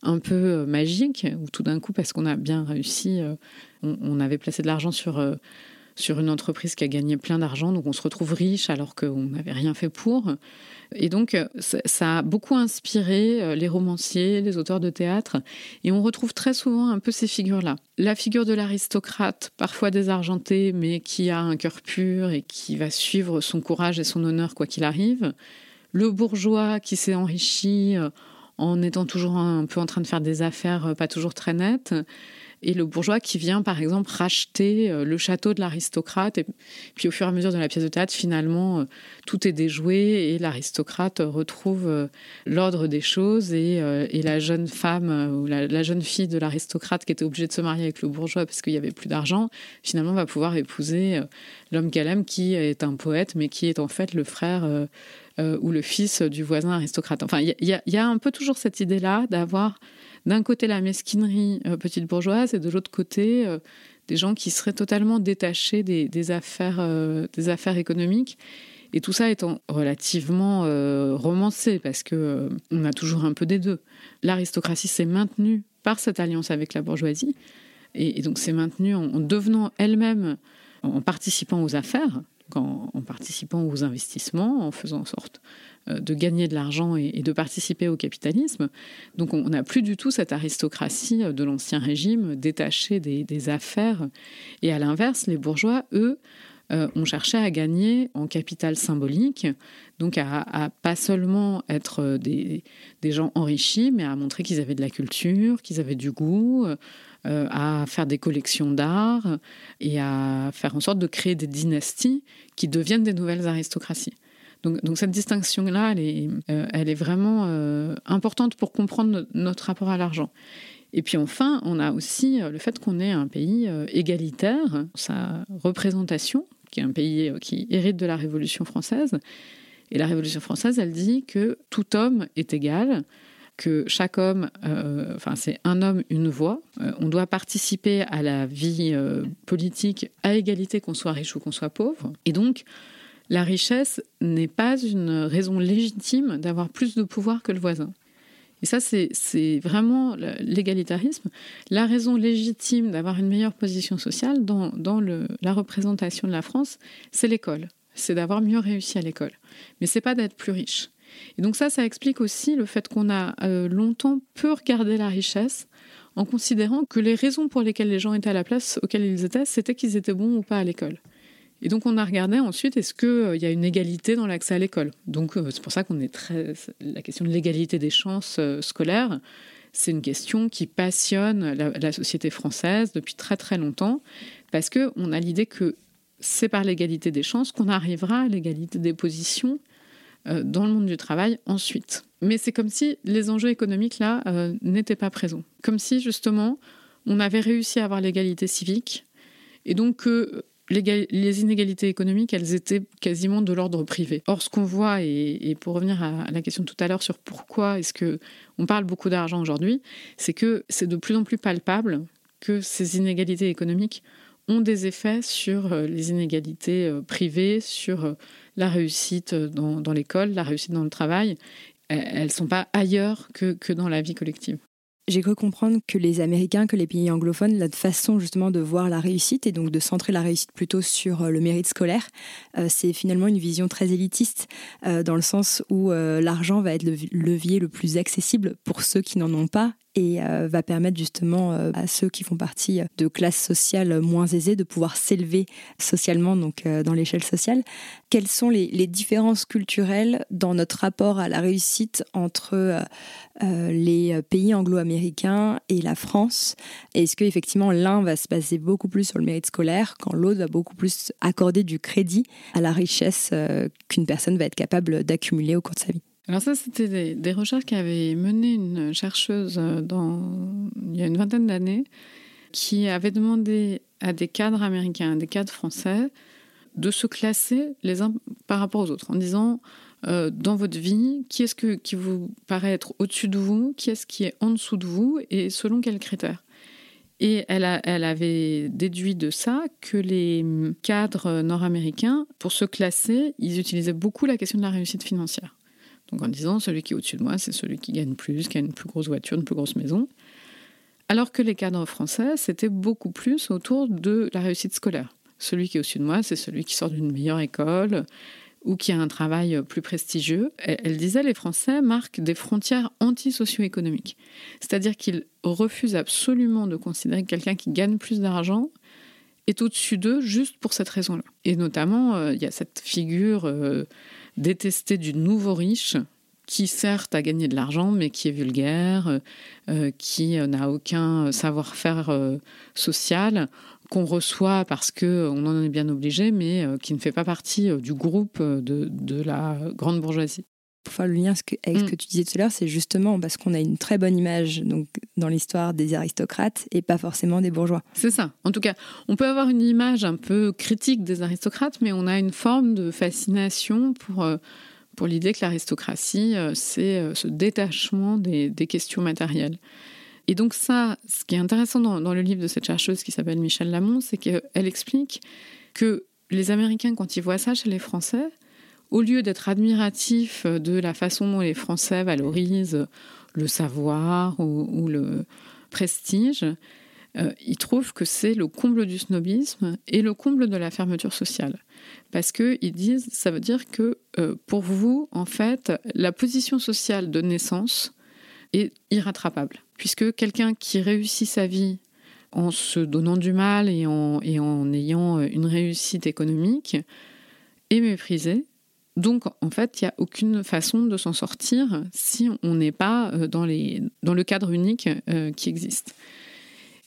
un peu magique, où tout d'un coup, parce qu'on a bien réussi on, avait placé de l'argent sur, euh, sur une entreprise qui a gagné plein d'argent, donc on se retrouve riche alors qu'on n'avait rien fait pour. Et donc, euh, ça, a beaucoup inspiré euh, les romanciers, les auteurs de théâtre, et on retrouve très souvent un peu ces figures-là. La figure de l'aristocrate, parfois désargenté, mais qui a un cœur pur et qui va suivre son courage et son honneur quoi qu'il arrive. Le bourgeois qui s'est enrichi en étant toujours un peu en train de faire des affaires pas toujours très nettes et le bourgeois qui vient, par exemple, racheter euh, le château de l'aristocrate. Et puis, au fur et à mesure de la pièce de théâtre, finalement, euh, tout est déjoué et l'aristocrate retrouve euh, l'ordre des choses. Et, la jeune femme ou la, jeune fille de l'aristocrate qui était obligée de se marier avec le bourgeois parce qu'il n'y avait plus d'argent, finalement, va pouvoir épouser l'homme qu'elle aime, qui est un poète, mais qui est en fait le frère. Ou le fils du voisin aristocrate. Enfin, il y, a un peu toujours cette idée-là d'avoir d'un côté la mesquinerie euh, petite bourgeoise et de l'autre côté euh, des gens qui seraient totalement détachés des, affaires, euh, des affaires économiques. Et tout ça étant relativement romancé, parce que on a toujours un peu des deux. L'aristocratie s'est maintenue par cette alliance avec la bourgeoisie, et, donc s'est maintenue en devenant elle-même, en participant aux affaires, en, participant aux investissements, en faisant en sorte euh, de gagner de l'argent et, de participer au capitalisme. Donc on n'a plus du tout cette aristocratie euh, de l'ancien régime détachée des, affaires. Et à l'inverse, les bourgeois, eux, euh, ont cherché à gagner en capital symbolique, donc à, pas seulement être des, gens enrichis, mais à montrer qu'ils avaient de la culture, qu'ils avaient du goût, à faire des collections d'art et à faire en sorte de créer des dynasties qui deviennent des nouvelles aristocraties. Donc, cette distinction-là, elle euh, elle est vraiment euh, importante pour comprendre notre rapport à l'argent. Et puis enfin, on a aussi le fait qu'on est un pays égalitaire, sa représentation, qui est un pays qui hérite de la Révolution française. Et la Révolution française, elle dit que tout homme est égal, que chaque homme, euh, enfin c'est un homme, une voix. Euh, on doit participer à la vie euh, politique à égalité qu'on soit riche ou qu'on soit pauvre. Et donc, la richesse n'est pas une raison légitime d'avoir plus de pouvoir que le voisin. Et ça, c'est vraiment l'égalitarisme. La raison légitime d'avoir une meilleure position sociale dans, la représentation de la France, c'est l'école. C'est d'avoir mieux réussi à l'école. Mais c'est pas d'être plus riche. Et donc ça, ça explique aussi le fait qu'on a euh, longtemps peu regardé la richesse en considérant que les raisons pour lesquelles les gens étaient à la place auquel ils étaient, c'était qu'ils étaient bons ou pas à l'école. Et donc on a regardé ensuite est-ce qu'il euh, y a une égalité dans l'accès à l'école? Donc euh, c'est pour ça qu'on est très la question de l'égalité des chances scolaires, c'est une question qui passionne la, la, société française depuis très très longtemps parce que on a l'idée que c'est par l'égalité des chances qu'on arrivera à l'égalité des positions euh, dans le monde du travail ensuite. Mais c'est comme si les enjeux économiques là euh, n'étaient pas présents. Comme si justement on avait réussi à avoir l'égalité civique et donc que les inégalités économiques, elles étaient quasiment de l'ordre privé. Or, ce qu'on voit, et, pour revenir à la question tout à l'heure sur pourquoi est-ce que on parle beaucoup d'argent aujourd'hui, c'est que c'est de plus en plus palpable que ces inégalités économiques ont des effets sur euh, les inégalités privées, sur la réussite dans, l'école, la réussite dans le travail, elles ne sont pas ailleurs que, que dans la vie collective. J'ai cru comprendre que les Américains, que les pays anglophones, la façon justement de voir la réussite et donc de centrer la réussite plutôt sur euh, le mérite scolaire, euh, c'est finalement une vision très élitiste euh, dans le sens où l'argent va être le levier le plus accessible pour ceux qui n'en ont pas et euh, va permettre justement euh, à ceux qui font partie de classes sociales moins aisées de pouvoir s'élever socialement, donc euh, dans l'échelle sociale. Quelles sont les, différences culturelles dans notre rapport à la réussite entre les pays anglo-américains et la France? Est-ce qu'effectivement l'un va se baser beaucoup plus sur le mérite scolaire quand l'autre va beaucoup plus accorder du crédit à la richesse qu'une personne va être capable d'accumuler au cours de sa vie? Alors ça, c'était des, recherches qu'avait mené une chercheuse euh, il y a une vingtaine d'années, qui avait demandé à des cadres américains, à des cadres français, de se classer les uns par rapport aux autres, en disant euh, dans votre vie, qui est-ce qui vous paraît être au-dessus de vous, qui est-ce qui est en dessous de vous, et selon quels critères. Et elle avait déduit de ça que les cadres nord-américains, pour se classer, ils utilisaient beaucoup la question de la réussite financière. Donc en disant, celui qui est au-dessus de moi, c'est celui qui gagne plus, qui a une plus grosse voiture, une plus grosse maison. Alors que les cadres français, c'était beaucoup plus autour de la réussite scolaire. Celui qui est au-dessus de moi, c'est celui qui sort d'une meilleure école ou qui a un travail plus prestigieux. Elle, disait, les Français marquent des frontières anti-socio-économiques. C'est-à-dire qu'ils refusent absolument de considérer que quelqu'un qui gagne plus d'argent est au-dessus d'eux juste pour cette raison-là. Et notamment, euh, il y a cette figure... Euh, détester du nouveau riche qui certes a gagné de l'argent, mais qui est vulgaire, euh, qui n'a aucun savoir-faire euh, social, qu'on reçoit parce qu'on en est bien obligé, mais euh, qui ne fait pas partie du groupe de, de, la grande bourgeoisie. Pour faire le lien avec ce mm. que tu disais tout à l'heure, c'est justement parce qu'on a une très bonne image donc, dans l'histoire des aristocrates et pas forcément des bourgeois. C'est ça. En tout cas, on peut avoir une image un peu critique des aristocrates, mais on a une forme de fascination pour, euh, pour l'idée que l'aristocratie, euh, c'est euh, ce détachement des, des, questions matérielles. Et donc ça, ce qui est intéressant dans, dans le livre de cette chercheuse qui s'appelle Michel Lamont, c'est qu'elle explique que les Américains, quand ils voient ça chez les Français, au lieu d'être admiratif de la façon dont les Français valorisent le savoir ou, le prestige, euh, ils trouvent que c'est le comble du snobisme et le comble de la fermeture sociale. Parce qu'ils disent, ça veut dire que euh, pour vous, en fait, la position sociale de naissance est irrattrapable. Puisque quelqu'un qui réussit sa vie en se donnant du mal et en, et en ayant une réussite économique est méprisé donc, en fait, il n'y a aucune façon de s'en sortir si on n'est pas euh, dans, le cadre unique euh, qui existe.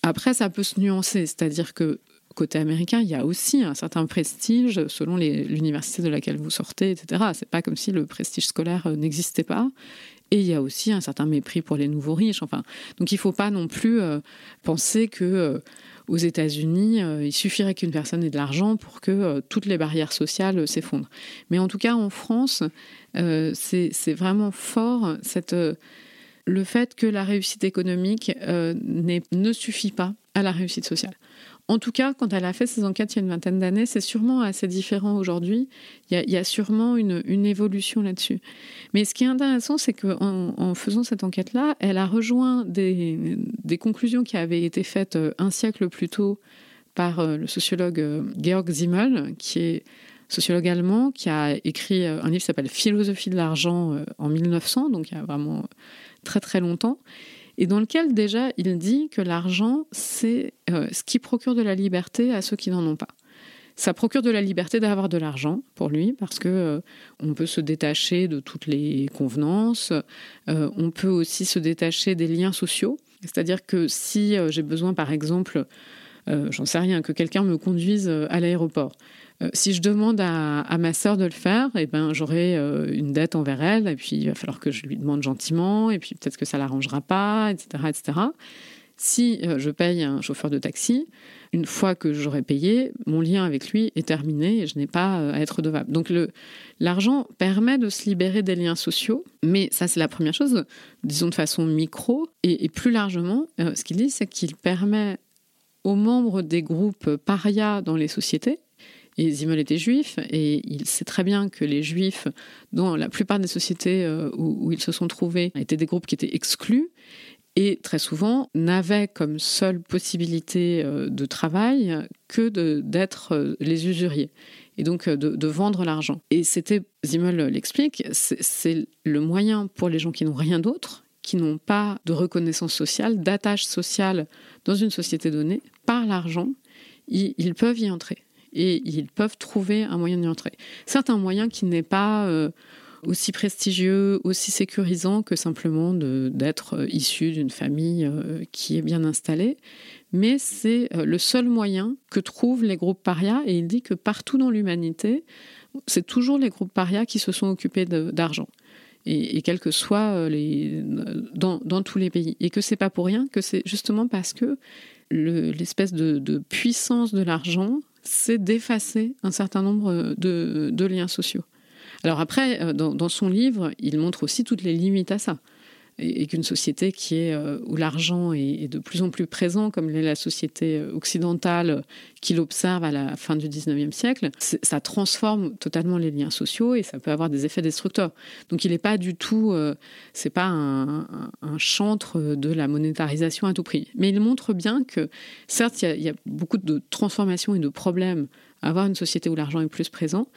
Après, ça peut se nuancer, c'est-à-dire que côté américain, il y a aussi un certain prestige selon l'université de laquelle vous sortez, etc. C'est pas comme si le prestige scolaire euh, n'existait pas. Et il y a aussi un certain mépris pour les nouveaux riches. Enfin, donc il ne faut pas non plus penser que aux États-Unis, euh, il suffirait qu'une personne ait de l'argent pour que euh, toutes les barrières sociales euh, s'effondrent. Mais en tout cas, en France, c'est vraiment fort le fait que la réussite économique ne suffit pas à la réussite sociale. En tout cas, quand elle a fait ses enquêtes il y a une vingtaine d'années, c'est sûrement assez différent aujourd'hui. Il, y a sûrement une, évolution là-dessus. Mais ce qui est intéressant, c'est qu'en en faisant cette enquête-là, elle a rejoint des, conclusions qui avaient été faites euh, un siècle plus tôt par euh, le sociologue euh, Georg Simmel, qui est sociologue allemand, qui a écrit un livre qui s'appelle Philosophie de l'argent en 1900, donc il y a vraiment très très longtemps et dans lequel déjà il dit que l'argent, c'est euh, ce qui procure de la liberté à ceux qui n'en ont pas. Ça procure de la liberté d'avoir de l'argent pour lui parce que euh, on peut se détacher de toutes les convenances, euh, on peut aussi se détacher des liens sociaux. C'est-à-dire que si j'ai besoin, par exemple, j'en sais rien, que quelqu'un me conduise à l'aéroport, euh, si je demande à, ma sœur de le faire, eh ben, j'aurai euh, une dette envers elle, et puis il va falloir que je lui demande gentiment, et puis peut-être que ça l'arrangera pas, etc., etc. Si euh, je paye un chauffeur de taxi, une fois que j'aurai payé, mon lien avec lui est terminé et je n'ai pas à être devable. Donc l'argent permet de se libérer des liens sociaux, mais ça c'est la première chose, disons de façon micro, et, et plus largement, ce qu'il dit, c'est qu'il permet aux membres des groupes parias dans les sociétés, et Zimmel était juif, et il sait très bien que les juifs, dans la plupart des sociétés euh, où, ils se sont trouvés, étaient des groupes qui étaient exclus, et très souvent n'avaient comme seule possibilité euh, de travail que d'être euh, les usuriers et donc de, vendre l'argent. Et c'était, Zimmel l'explique, c'est le moyen pour les gens qui n'ont rien d'autre, qui n'ont pas de reconnaissance sociale, d'attache sociale dans une société donnée, par l'argent, ils peuvent y entrer et ils peuvent trouver un moyen d'y entrer. C'est un moyen qui n'est pas euh, aussi prestigieux, aussi sécurisant que simplement d'être euh, issu d'une famille euh, qui est bien installée, mais c'est le seul moyen que trouvent les groupes parias et il dit que partout dans l'humanité, c'est toujours les groupes parias qui se sont occupés d'argent. Et, quels que soient les dans, tous les pays et que c'est pas pour rien que c'est justement parce que l'espèce de, puissance de l'argent c'est d'effacer un certain nombre de, liens sociaux. Alors après, euh, dans, son livre, il montre aussi toutes les limites à ça et, qu'une société qui est euh, où l'argent est, de plus en plus présent, comme l'est la société euh, occidentale qu'il observe à la fin du 19e siècle, ça transforme totalement les liens sociaux et ça peut avoir des effets destructeurs. Donc il n'est pas du tout, euh, c'est pas un, chantre de la monétarisation à tout prix. Mais il montre bien que certes, il y a beaucoup de transformations et de problèmes avoir une société où l'argent est plus présent,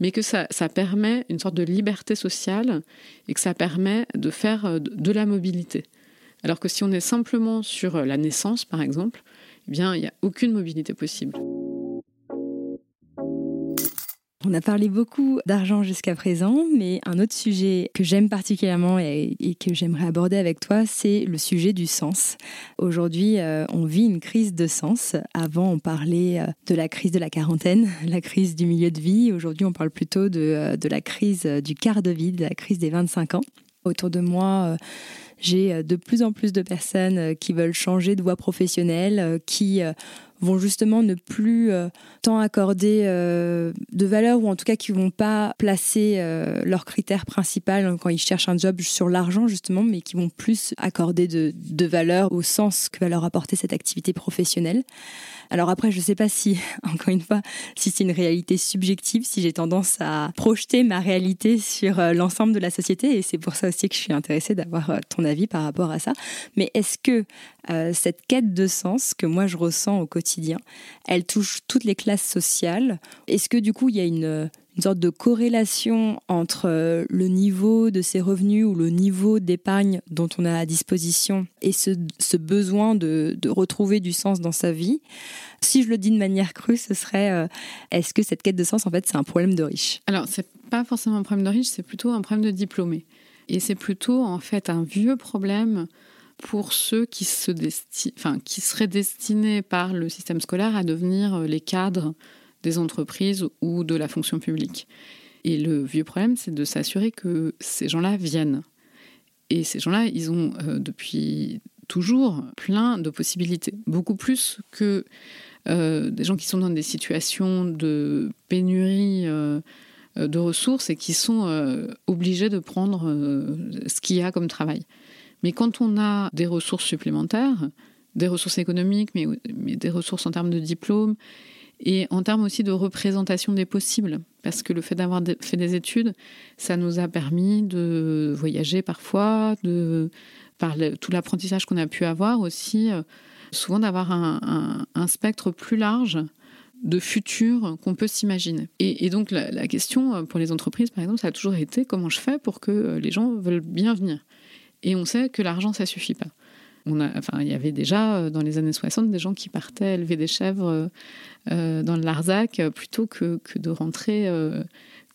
mais que ça, permet une sorte de liberté sociale et que ça permet de faire euh, de la mobilité. Alors que si on est simplement sur euh, la naissance, par exemple, eh bien, il n'y a aucune mobilité possible. On a parlé beaucoup d'argent jusqu'à présent, mais un autre sujet que j'aime particulièrement et, que j'aimerais aborder avec toi, c'est le sujet du sens. Aujourd'hui, euh, on vit une crise de sens. Avant, on parlait euh, de la crise de la quarantaine, la crise du milieu de vie. Aujourd'hui, on parle plutôt de, euh, de la crise du quart de vie, de la crise des 25 ans. Autour de moi, j'ai de plus en plus de personnes qui veulent changer de voie professionnelle, qui vont justement ne plus euh, tant accorder euh, de valeur ou en tout cas qui vont pas placer euh, leur critère principal quand ils cherchent un job sur l'argent justement, mais qui vont plus accorder de, de valeur au sens que va leur apporter cette activité professionnelle. Alors après, je ne sais pas si, encore une fois, si c'est une réalité subjective, si j'ai tendance à projeter ma réalité sur l'ensemble de la société, et c'est pour ça aussi que je suis intéressée d'avoir ton avis par rapport à ça. Mais est-ce que cette quête de sens que moi je ressens au quotidien, elle touche toutes les classes sociales Est-ce que du coup, il y a une sorte de corrélation entre euh, le niveau de ses revenus ou le niveau d'épargne dont on a à disposition et ce, besoin de, retrouver du sens dans sa vie? Si je le dis de manière crue, ce serait euh, est-ce que cette quête de sens, en fait, c'est un problème de riche? Alors, c'est pas forcément un problème de riche, c'est plutôt un problème de diplômé. Et c'est plutôt, en fait, un vieux problème pour ceux qui, seraient destinés par le système scolaire à devenir euh, les cadres des entreprises ou de la fonction publique. Et le vieux problème, c'est de s'assurer que ces gens-là viennent. Et ces gens-là, ils ont euh, depuis toujours plein de possibilités, beaucoup plus que euh, des gens qui sont dans des situations de pénurie de ressources et qui sont obligés de prendre ce qu'il y a comme travail. Mais quand on a des ressources supplémentaires, des ressources économiques, mais, des ressources en termes de diplôme et en termes aussi de représentation des possibles, parce que le fait d'avoir fait des études, ça nous a permis de voyager parfois, de par tout l'apprentissage qu'on a pu avoir aussi, euh, souvent d'avoir un, spectre plus large de futur qu'on peut s'imaginer. Et, donc la, la, question euh, pour les entreprises, par exemple, ça a toujours été comment je fais pour que euh, les gens veulent bien venir. Et on sait que l'argent, ça suffit pas enfin, il y avait déjà euh, dans les années 60 des gens qui partaient élever des chèvres euh, euh, dans le Larzac plutôt que, de rentrer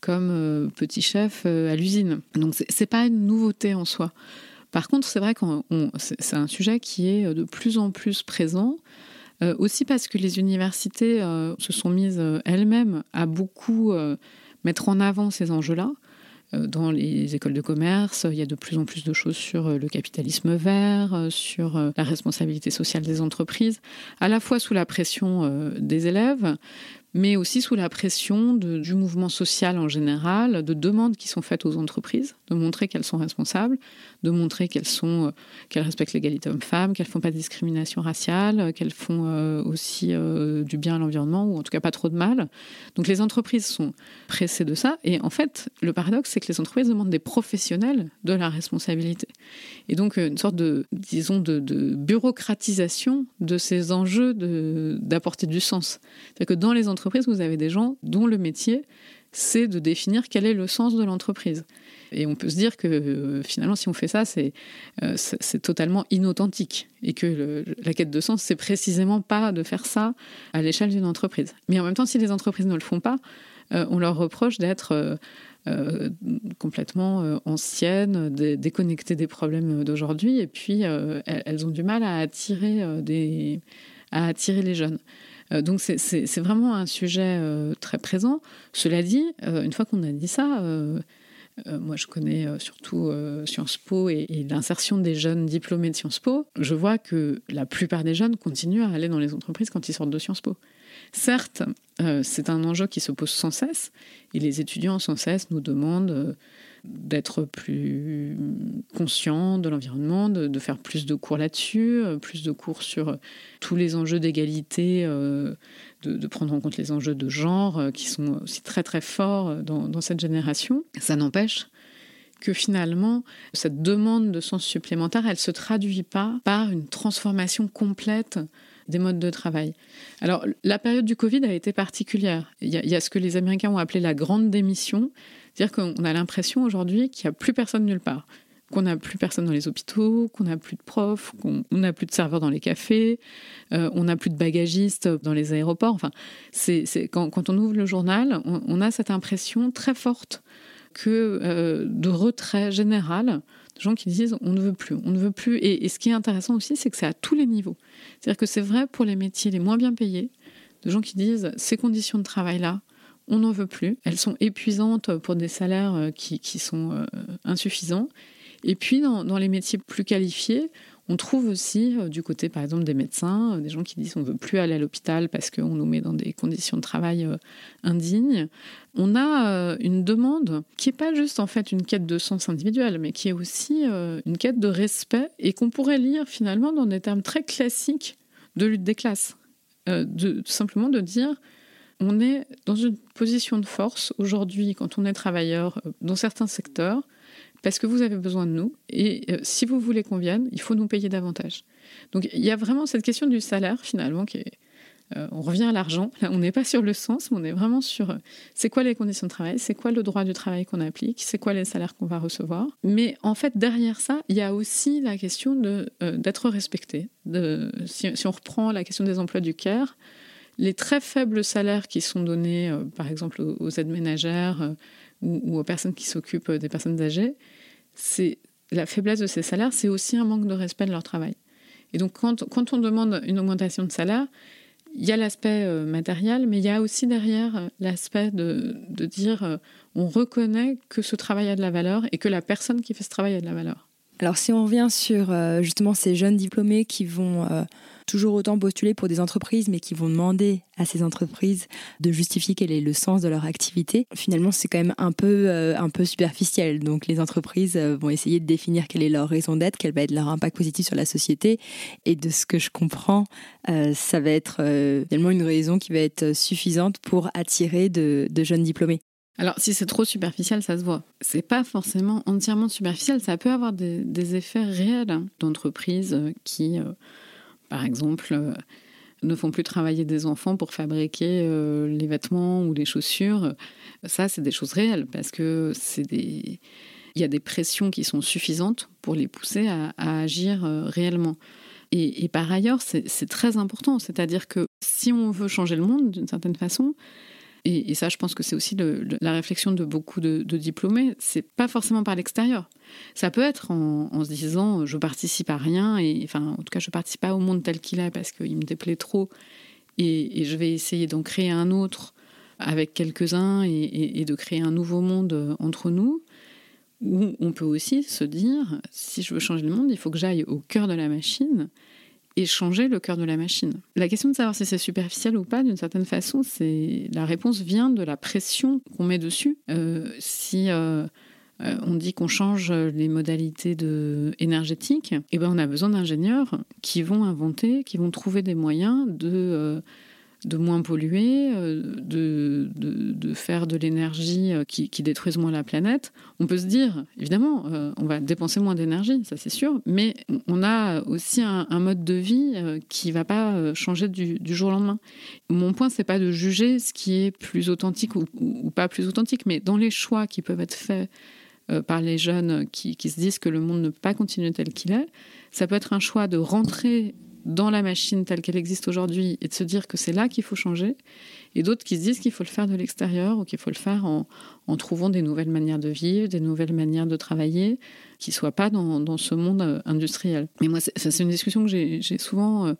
comme petit chef à l'usine. Donc c'est pas une nouveauté en soi. Par contre, c'est vrai que c'est un sujet qui est de plus en plus présent. aussi parce que les universités se sont mises elles-mêmes à beaucoup mettre en avant ces enjeux-là. Euh, dans les écoles de commerce, il y a de plus en plus de choses sur euh, le capitalisme vert, euh, sur la responsabilité sociale des entreprises, à la fois sous la pression des élèves, mais aussi sous la pression du mouvement social en général, de demandes qui sont faites aux entreprises, de montrer qu'elles sont responsables, de montrer qu'elles sont, euh, qu'elles respectent l'égalité homme-femme, qu'elles font pas de discrimination raciale, qu'elles font euh, aussi euh, du bien à l'environnement ou en tout cas pas trop de mal. Donc les entreprises sont pressées de ça. Et en fait, le paradoxe, c'est que les entreprises demandent des professionnels de la responsabilité. Et donc une sorte de, disons, de, de bureaucratisation de ces enjeux d'apporter du sens. C'est-à-dire que dans les entreprises, vous avez des gens dont le métier, c'est de définir quel est le sens de l'entreprise. Et on peut se dire que euh, finalement, si on fait ça, c'est euh, totalement inauthentique. Et que la quête de sens, c'est précisément pas de faire ça à l'échelle d'une entreprise. Mais en même temps, si les entreprises ne le font pas, euh, on leur reproche d'être complètement anciennes, déconnectées des problèmes d'aujourd'hui. Et puis, elles, ont du mal à attirer, des, à attirer les jeunes. Donc c'est vraiment un sujet très présent. Cela dit, une fois qu'on a dit ça, euh, moi, je connais euh, surtout euh, Sciences Po et, l'insertion des jeunes diplômés de Sciences Po. Je vois que la plupart des jeunes continuent à aller dans les entreprises quand ils sortent de Sciences Po. Certes, c'est un enjeu qui se pose sans cesse et les étudiants sans cesse nous demandent d'être plus conscients de l'environnement, de, faire plus de cours là-dessus, plus de cours sur tous les enjeux d'égalité de, prendre en compte les enjeux de genre euh, qui sont aussi très très forts euh, dans, cette génération. Ça n'empêche que finalement, cette demande de sens supplémentaire, elle ne se traduit pas par une transformation complète des modes de travail. Alors, la période du Covid a été particulière. Il y a ce que les Américains ont appelé la grande démission, c'est-à-dire qu'on a l'impression aujourd'hui qu'il n'y a plus personne nulle part qu'on n'a plus personne dans les hôpitaux, qu'on n'a plus de profs, qu'on n'a plus de serveurs dans les cafés, euh, on n'a plus de bagagistes dans les aéroports. Enfin, quand, on ouvre le journal, on, a cette impression très forte que euh, de retrait général de gens qui disent on ne veut plus, on ne veut plus. Et, ce qui est intéressant aussi, c'est que c'est à tous les niveaux. C'est-à-dire que c'est vrai pour les métiers les moins bien payés, de gens qui disent ces conditions de travail-là, on n'en veut plus. Elles sont épuisantes pour des salaires euh, qui, qui sont insuffisants. Et puis, dans, les métiers plus qualifiés, On trouve aussi euh, du côté, par exemple, des médecins, euh, des gens qui disent on ne veut plus aller à l'hôpital parce qu'on nous met dans des conditions de travail euh, indignes. On a une demande qui n'est pas juste en fait une quête de sens individuel, mais qui est aussi une quête de respect et qu'on pourrait lire finalement dans des termes très classiques de lutte des classes. de, simplement de dire on est dans une position de force aujourd'hui quand on est travailleur dans certains secteurs parce que vous avez besoin de nous. Et euh, si vous voulez qu'on vienne, il faut nous payer davantage. Donc il y a vraiment cette question du salaire finalement qui est... Euh, on revient à l'argent. on n'est pas sur le sens, mais on est vraiment sur euh, c'est quoi les conditions de travail, c'est quoi le droit du travail qu'on applique, c'est quoi les salaires qu'on va recevoir. Mais en fait, derrière ça, il y a aussi la question de, d'être respecté. De, si, on reprend la question des emplois du CARE, les très faibles salaires qui sont donnés, par exemple, aux aides ménagères, ou, aux personnes qui s'occupent des personnes âgées, c'est la faiblesse de ces salaires, c'est aussi un manque de respect de leur travail. Et donc quand, on demande une augmentation de salaire, il y a l'aspect euh, matériel, mais il y a aussi derrière euh, l'aspect de, de, dire euh, on reconnaît que ce travail a de la valeur et que la personne qui fait ce travail a de la valeur. Alors si on revient sur justement ces jeunes diplômés qui vont toujours autant postuler pour des entreprises, mais qui vont demander à ces entreprises de justifier quel est le sens de leur activité, finalement, c'est quand même un peu, euh, un peu superficiel. Donc, les entreprises euh, vont essayer de définir quelle est leur raison d'être, quel va être leur impact positif sur la société. Et de ce que je comprends, euh, ça va être finalement une raison qui va être suffisante pour attirer de, jeunes diplômés. Alors, si c'est trop superficiel, ça se voit. C'est pas forcément entièrement superficiel. Ça peut avoir des, effets réels hein, d'entreprises qui par exemple, euh, ne font plus travailler des enfants pour fabriquer euh, les vêtements ou les chaussures. Ça, c'est des choses réelles parce que c'est des... il y a des pressions qui sont suffisantes pour les pousser à, agir euh, réellement. Et, par ailleurs, c'est très important. C'est-à-dire que si on veut changer le monde d'une certaine façon, et, ça, je pense que c'est aussi la réflexion de beaucoup de, de diplômés, c'est pas forcément par l'extérieur. Ça peut être en, se disant je participe à rien, enfin, en tout cas, je participe pas au monde tel qu'il est parce qu'il me déplaît trop, et, je vais essayer d'en créer un autre avec quelques-uns et, de créer un nouveau monde euh, entre nous. Ou on peut aussi se dire si je veux changer le monde, il faut que j'aille au cœur de la machine et changer le cœur de la machine. La question de savoir si c'est superficiel ou pas, d'une certaine façon, c'est la réponse vient de la pression qu'on met dessus. Euh, si euh, euh, on dit qu'on change les modalités de... énergétiques, eh ben on a besoin d'ingénieurs qui vont inventer, qui vont trouver des moyens de, de moins polluer, euh, de, de, faire de l'énergie qui, qui, détruise moins la planète. On peut se dire, évidemment, on va dépenser moins d'énergie, ça c'est sûr, mais on a aussi un, mode de vie qui va pas changer du, jour au lendemain. Mon point, c'est pas de juger ce qui est plus authentique ou, ou pas plus authentique, mais dans les choix qui peuvent être faits euh, par les jeunes qui, se disent que le monde ne peut pas continuer tel qu'il est. Ça peut être un choix de rentrer dans la machine telle qu'elle existe aujourd'hui et de se dire que c'est là qu'il faut changer, et d'autres qui se disent qu'il faut le faire de l'extérieur ou qu'il faut le faire en, trouvant des nouvelles manières de vivre, des nouvelles manières de travailler, qui ne soient pas dans, ce monde euh, industriel. Mais moi, c'est une discussion que j'ai souvent euh,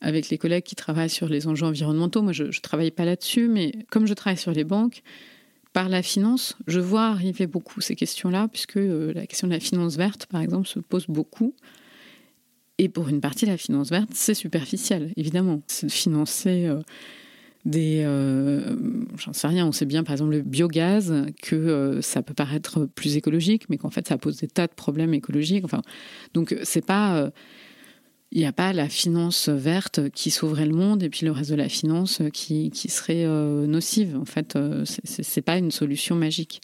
avec les collègues qui travaillent sur les enjeux environnementaux. Moi, je ne travaille pas là-dessus, mais comme je travaille sur les banques, par la finance, je vois arriver beaucoup ces questions-là, puisque euh, la question de la finance verte, par exemple, se pose beaucoup. Et pour une partie, la finance verte, c'est superficiel, évidemment. C'est de financer euh, des... Euh, j'en sais rien, on sait bien, par exemple, le biogaz, que ça peut paraître plus écologique, mais qu'en fait, ça pose des tas de problèmes écologiques. Enfin, donc, c'est pas il n'y a pas la finance verte qui sauverait le monde et puis le reste de la finance qui, serait euh, nocive. En fait, euh, ce n'est pas une solution magique.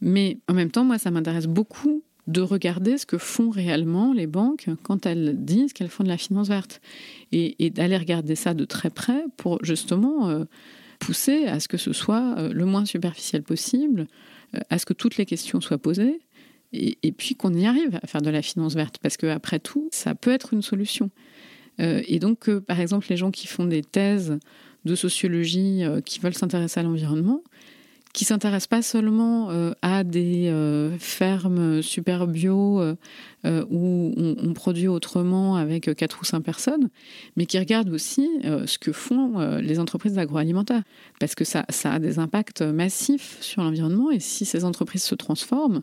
Mais en même temps, moi, ça m'intéresse beaucoup de regarder ce que font réellement les banques quand elles disent qu'elles font de la finance verte et, d'aller regarder ça de très près pour justement euh, pousser à ce que ce soit le moins superficiel possible, à ce que toutes les questions soient posées et, puis qu'on y arrive à faire de la finance verte, parce qu'après tout, ça peut être une solution. Euh, et donc, par exemple, les gens qui font des thèses de sociologie, euh, qui veulent s'intéresser à l'environnement, qui s'intéressent pas seulement euh, à des fermes super bio où on, produit autrement avec quatre ou cinq personnes, mais qui regardent aussi ce que font les entreprises agroalimentaires, parce que ça, ça a des impacts massifs sur l'environnement, et si ces entreprises se transforment,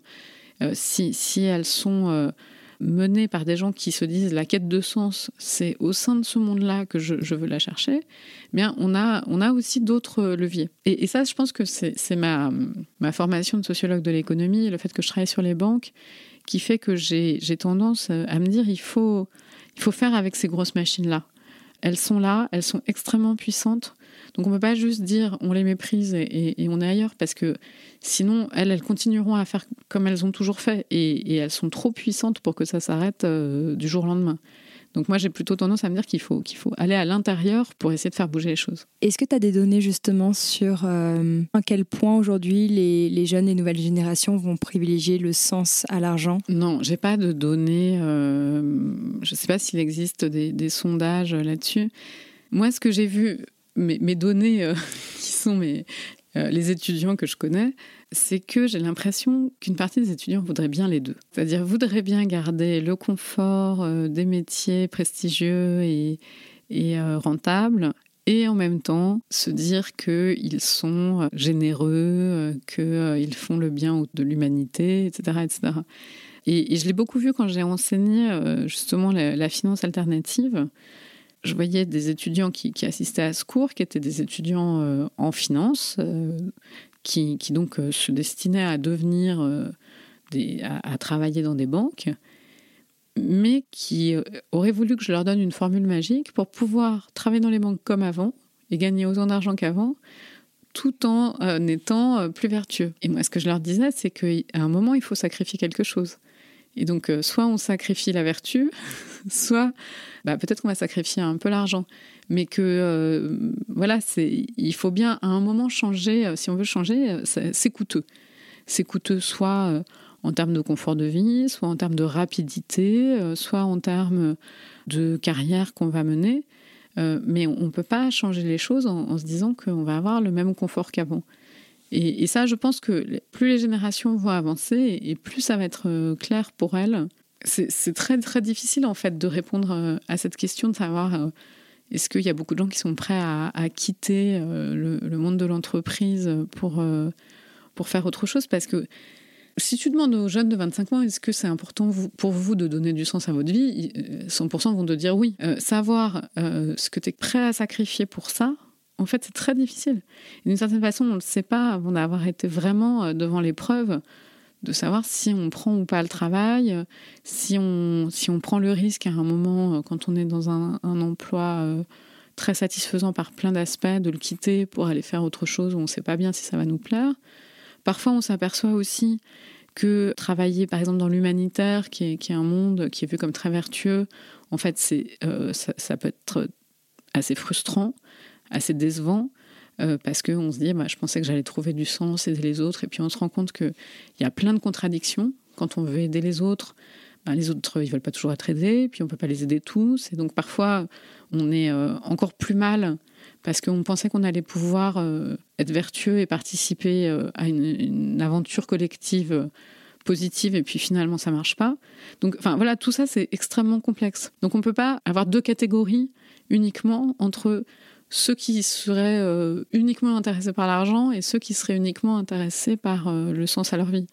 euh, si, elles sont euh, menée par des gens qui se disent la quête de sens, c'est au sein de ce monde-là que je, veux la chercher, eh bien on a, on a aussi d'autres leviers. Et, ça, je pense que c'est ma, ma formation de sociologue de l'économie, le fait que je travaille sur les banques, qui fait que j'ai tendance à me dire il faut, il faut faire avec ces grosses machines-là. Elles sont là, elles sont extrêmement puissantes. Donc on ne peut pas juste dire on les méprise et, on est ailleurs parce que sinon elles, elles continueront à faire comme elles ont toujours fait et, elles sont trop puissantes pour que ça s'arrête euh, du jour au lendemain. Donc moi, j'ai plutôt tendance à me dire qu'il faut, qu'il faut aller à l'intérieur pour essayer de faire bouger les choses. Est-ce que tu as des données justement sur euh, à quel point aujourd'hui les, jeunes et nouvelles générations vont privilégier le sens à l'argent? Non, j'ai pas de données. Euh, je ne sais pas s'il existe des, sondages là-dessus. Moi, ce que j'ai vu, mes, données euh, qui sont mes, les étudiants que je connais, c'est que j'ai l'impression qu'une partie des étudiants voudrait bien les deux. C'est-à-dire voudrait bien garder le confort euh, des métiers prestigieux et, euh, rentables et en même temps se dire qu'ils sont généreux, euh, qu'ils font le bien de l'humanité, etc. etc. Et, je l'ai beaucoup vu quand j'ai enseigné justement la, finance alternative. Je voyais des étudiants qui, assistaient à ce cours, qui étaient des étudiants en finance, qui, donc euh, se destinaient à devenir, euh, des, à, travailler dans des banques, mais qui euh, auraient voulu que je leur donne une formule magique pour pouvoir travailler dans les banques comme avant et gagner autant d'argent qu'avant, tout en étant plus vertueux. Et moi, ce que je leur disais, c'est qu'à un moment, il faut sacrifier quelque chose. Et donc, soit on sacrifie la vertu, soit bah, peut-être qu'on va sacrifier un peu l'argent mais que euh, voilà, c'est, il faut bien à un moment changer. Euh, si on veut changer, euh, c'est coûteux. C'est coûteux soit en termes de confort de vie, soit en termes de rapidité, soit en termes de carrière qu'on va mener. mais on ne peut pas changer les choses en, se disant qu'on va avoir le même confort qu'avant. Et, ça, je pense que plus les générations vont avancer et plus ça va être clair pour elles. C'est très très difficile en fait de répondre à cette question de savoir est-ce qu'il y a beaucoup de gens qui sont prêts à, quitter euh, le, monde de l'entreprise pour, euh, pour faire autre chose? Parce que si tu demandes aux jeunes de 25 ans, est-ce que c'est important pour vous de donner du sens à votre vie? 100% vont te dire oui. Euh, savoir ce que tu es prêt à sacrifier pour ça, en fait, c'est très difficile. D'une certaine façon, on ne le sait pas avant d'avoir été vraiment devant l'épreuve de savoir si on prend ou pas le travail, si on, si on prend le risque à un moment, euh, quand on est dans un, emploi euh, très satisfaisant par plein d'aspects, de le quitter pour aller faire autre chose où on ne sait pas bien si ça va nous plaire. Parfois, on s'aperçoit aussi que travailler, par exemple, dans l'humanitaire, qui est, qui est, un monde qui est vu comme très vertueux, en fait, c'est, euh, ça, peut être assez frustrant, assez décevant. Euh, parce qu'on se dit, bah, je pensais que j'allais trouver du sens, aider les autres, et puis on se rend compte qu'il y a plein de contradictions. Quand on veut aider les autres, bah, les autres, ils veulent pas toujours être aidés, puis on peut pas les aider tous, et donc parfois, on est euh, encore plus mal parce qu'on pensait qu'on allait pouvoir euh, être vertueux et participer à une, aventure collective positive et puis finalement ça marche pas. Donc enfin voilà, tout ça c'est extrêmement complexe. Donc on peut pas avoir deux catégories uniquement entre ceux qui seraient euh, uniquement intéressés par l'argent et ceux qui seraient uniquement intéressés par euh, le sens à leur vie.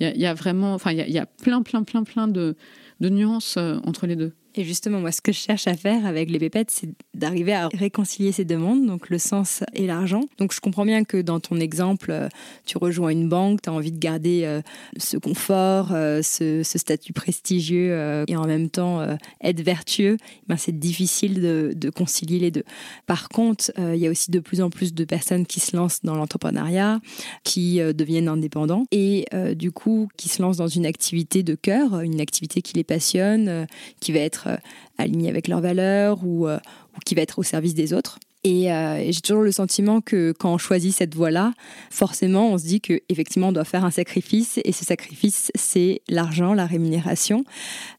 Il y, a vraiment, enfin, il y, a plein, plein, plein, plein de, nuances euh, entre les deux. Et justement, moi, ce que je cherche à faire avec les pépettes, c'est d'arriver à réconcilier ces deux mondes, donc le sens et l'argent. Donc, je comprends bien que dans ton exemple, euh, tu rejoins une banque, tu as envie de garder euh, ce confort, euh, ce, statut prestigieux et en même temps être vertueux. Ben, c'est difficile de, concilier les deux. Par contre, il y a aussi de plus en plus de personnes qui se lancent dans l'entrepreneuriat, qui deviennent indépendants et du coup, qui se lancent dans une activité de cœur, une activité qui les passionne, qui va être euh, alignés avec leurs valeurs euh, ou, qui va être au service des autres. Et, euh, j'ai toujours le sentiment que quand on choisit cette voie-là, forcément, on se dit que effectivement, on doit faire un sacrifice, et ce sacrifice, c'est l'argent, la rémunération.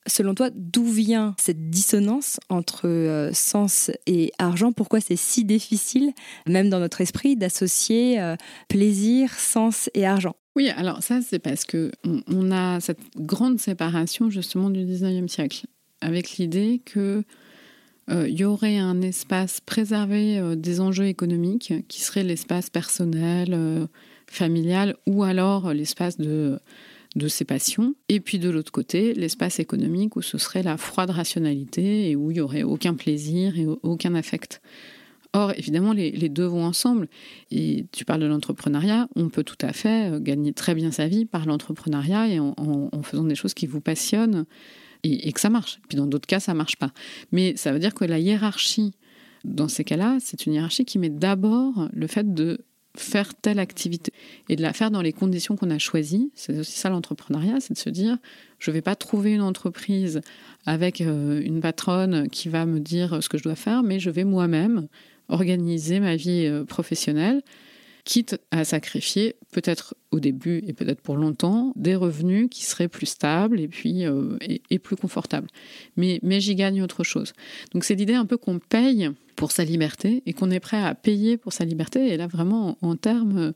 Selon toi, d'où vient cette dissonance entre sens et argent? Pourquoi c'est si difficile, même dans notre esprit, d'associer plaisir, sens et argent? Oui, alors ça, c'est parce que on, a cette grande séparation justement du 19e siècle avec l'idée que euh, y aurait un espace préservé euh, des enjeux économiques qui serait l'espace personnel, euh, familial, ou alors l'espace de, de ses passions. Et puis de l'autre côté, l'espace économique où ce serait la froide rationalité et où il y aurait aucun plaisir et aucun affect. Or, évidemment, les, deux vont ensemble. Et tu parles de l'entrepreneuriat, on peut tout à fait gagner très bien sa vie par l'entrepreneuriat et en, faisant des choses qui vous passionnent et, que ça marche. Puis dans d'autres cas, ça marche pas. Mais ça veut dire que la hiérarchie, dans ces cas-là, c'est une hiérarchie qui met d'abord le fait de faire telle activité et de la faire dans les conditions qu'on a choisies. C'est aussi ça l'entrepreneuriat, c'est de se dire, je ne vais pas trouver une entreprise avec euh, une patronne qui va me dire ce que je dois faire, mais je vais moi-même organiser ma vie euh, professionnelle, quitte à sacrifier, peut-être au début et peut-être pour longtemps, des revenus qui seraient plus stables et puis euh, et, plus confortables. Mais, mais j'y gagne autre chose. Donc c'est l'idée un peu qu'on paye pour sa liberté et qu'on est prêt à payer pour sa liberté, et là vraiment en, termes euh,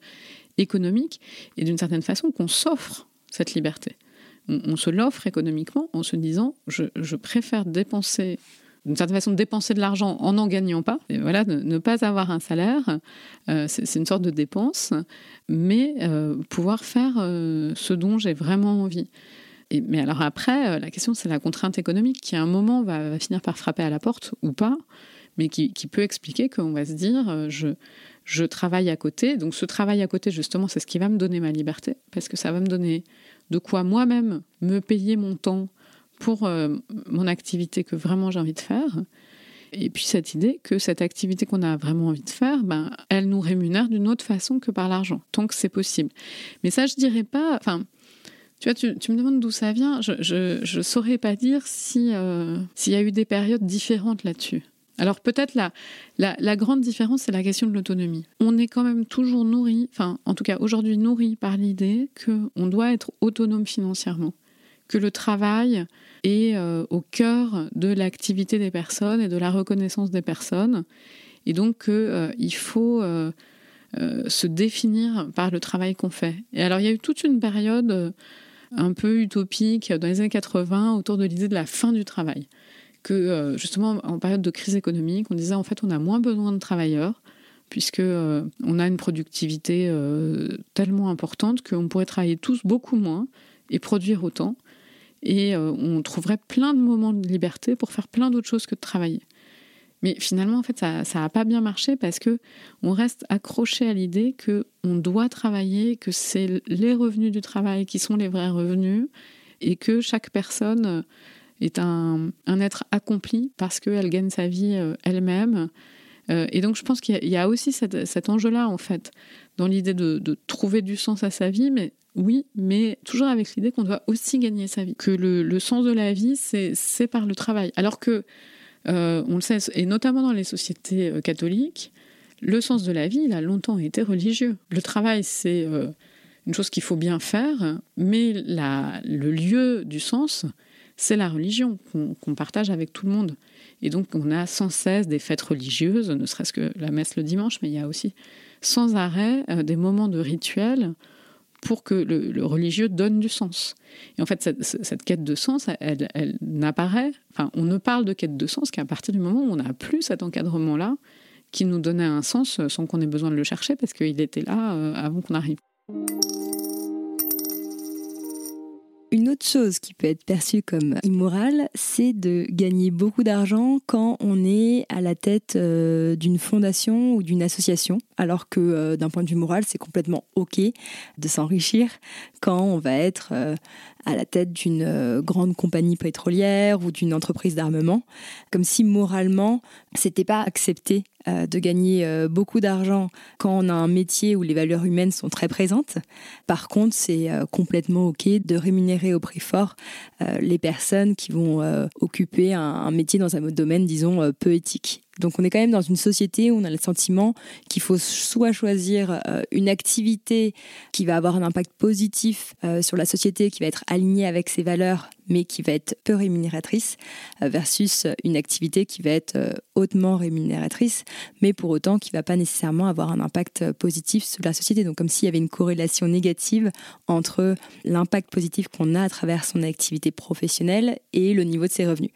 économiques, et d'une certaine façon qu'on s'offre cette liberté. On, se l'offre économiquement en se disant je, je préfère dépenser d'une certaine façon, dépenser de l'argent en n'en gagnant pas. Et voilà, ne, pas avoir un salaire, euh, c'est une sorte de dépense, mais euh, pouvoir faire euh, ce dont j'ai vraiment envie. Mais alors après, la question, c'est la contrainte économique qui, à un moment, va, finir par frapper à la porte ou pas, mais qui, qui peut expliquer qu'on va se dire, je, je travaille à côté. Donc ce travail à côté, justement, c'est ce qui va me donner ma liberté, parce que ça va me donner de quoi moi-même me payer mon temps pour euh, mon activité que vraiment j'ai envie de faire. Et puis cette idée que cette activité qu'on a vraiment envie de faire, ben, elle nous rémunère d'une autre façon que par l'argent, tant que c'est possible. Mais ça, je dirais pas. Enfin, tu vois, tu, me demandes d'où ça vient. Je ne saurais pas dire si euh, s'il y a eu des périodes différentes là-dessus. Alors peut-être la, la, la, grande différence, c'est la question de l'autonomie. On est quand même toujours nourri, enfin en tout cas aujourd'hui nourri par l'idée qu'on doit être autonome financièrement, que le travail est euh, au cœur de l'activité des personnes et de la reconnaissance des personnes. Et donc euh, il faut euh, se définir par le travail qu'on fait. Et alors il y a eu toute une période un peu utopique dans les années 80 autour de l'idée de la fin du travail. Que justement en période de crise économique, on disait en fait on a moins besoin de travailleurs puisque on a une productivité tellement importante qu'on pourrait travailler tous beaucoup moins et produire autant et euh, on trouverait plein de moments de liberté pour faire plein d'autres choses que de travailler. Mais finalement, en fait, ça n'a pas bien marché parce que on reste accroché à l'idée que on doit travailler, que c'est les revenus du travail qui sont les vrais revenus et que chaque personne est un, être accompli parce qu'elle gagne sa vie euh, elle-même. Euh, et donc, je pense qu'il y, a aussi cet enjeu-là, en fait, dans l'idée de, de, trouver du sens à sa vie, mais oui, mais toujours avec l'idée qu'on doit aussi gagner sa vie, que le, sens de la vie, c'est par le travail. Alors que, euh, on le sait, et notamment dans les sociétés euh, catholiques, le sens de la vie, il a longtemps été religieux. Le travail, c'est euh, une chose qu'il faut bien faire, mais le lieu du sens, c'est la religion qu'on partage avec tout le monde. Et donc, on a sans cesse des fêtes religieuses, ne serait-ce que la messe le dimanche, mais il y a aussi sans arrêt des moments de rituels pour que le, religieux donne du sens. Et en fait, cette, quête de sens, elle, n'apparaît, enfin, on ne parle de quête de sens qu'à partir du moment où on n'a plus cet encadrement-là qui nous donnait un sens sans qu'on ait besoin de le chercher parce qu'il était là euh, avant qu'on arrive. Une autre chose qui peut être perçue comme immorale, c'est de gagner beaucoup d'argent quand on est à la tête euh, d'une fondation ou d'une association, alors que euh, d'un point de vue moral, c'est complètement OK de s'enrichir quand on va être euh, à la tête d'une euh, grande compagnie pétrolière ou d'une entreprise d'armement, comme si moralement, c'était pas accepté euh, de gagner euh, beaucoup d'argent quand on a un métier où les valeurs humaines sont très présentes. Par contre, c'est complètement OK de rémunérer au prix fort les personnes qui vont occuper un métier dans un domaine, disons, peu éthique. Donc on est quand même dans une société où on a le sentiment qu'il faut soit choisir euh, une activité qui va avoir un impact positif euh, sur la société, qui va être alignée avec ses valeurs, mais qui va être peu rémunératrice, euh, versus une activité qui va être hautement rémunératrice, mais pour autant qui ne va pas nécessairement avoir un impact positif sur la société. Donc comme s'il y avait une corrélation négative entre l'impact positif qu'on a à travers son activité professionnelle et le niveau de ses revenus.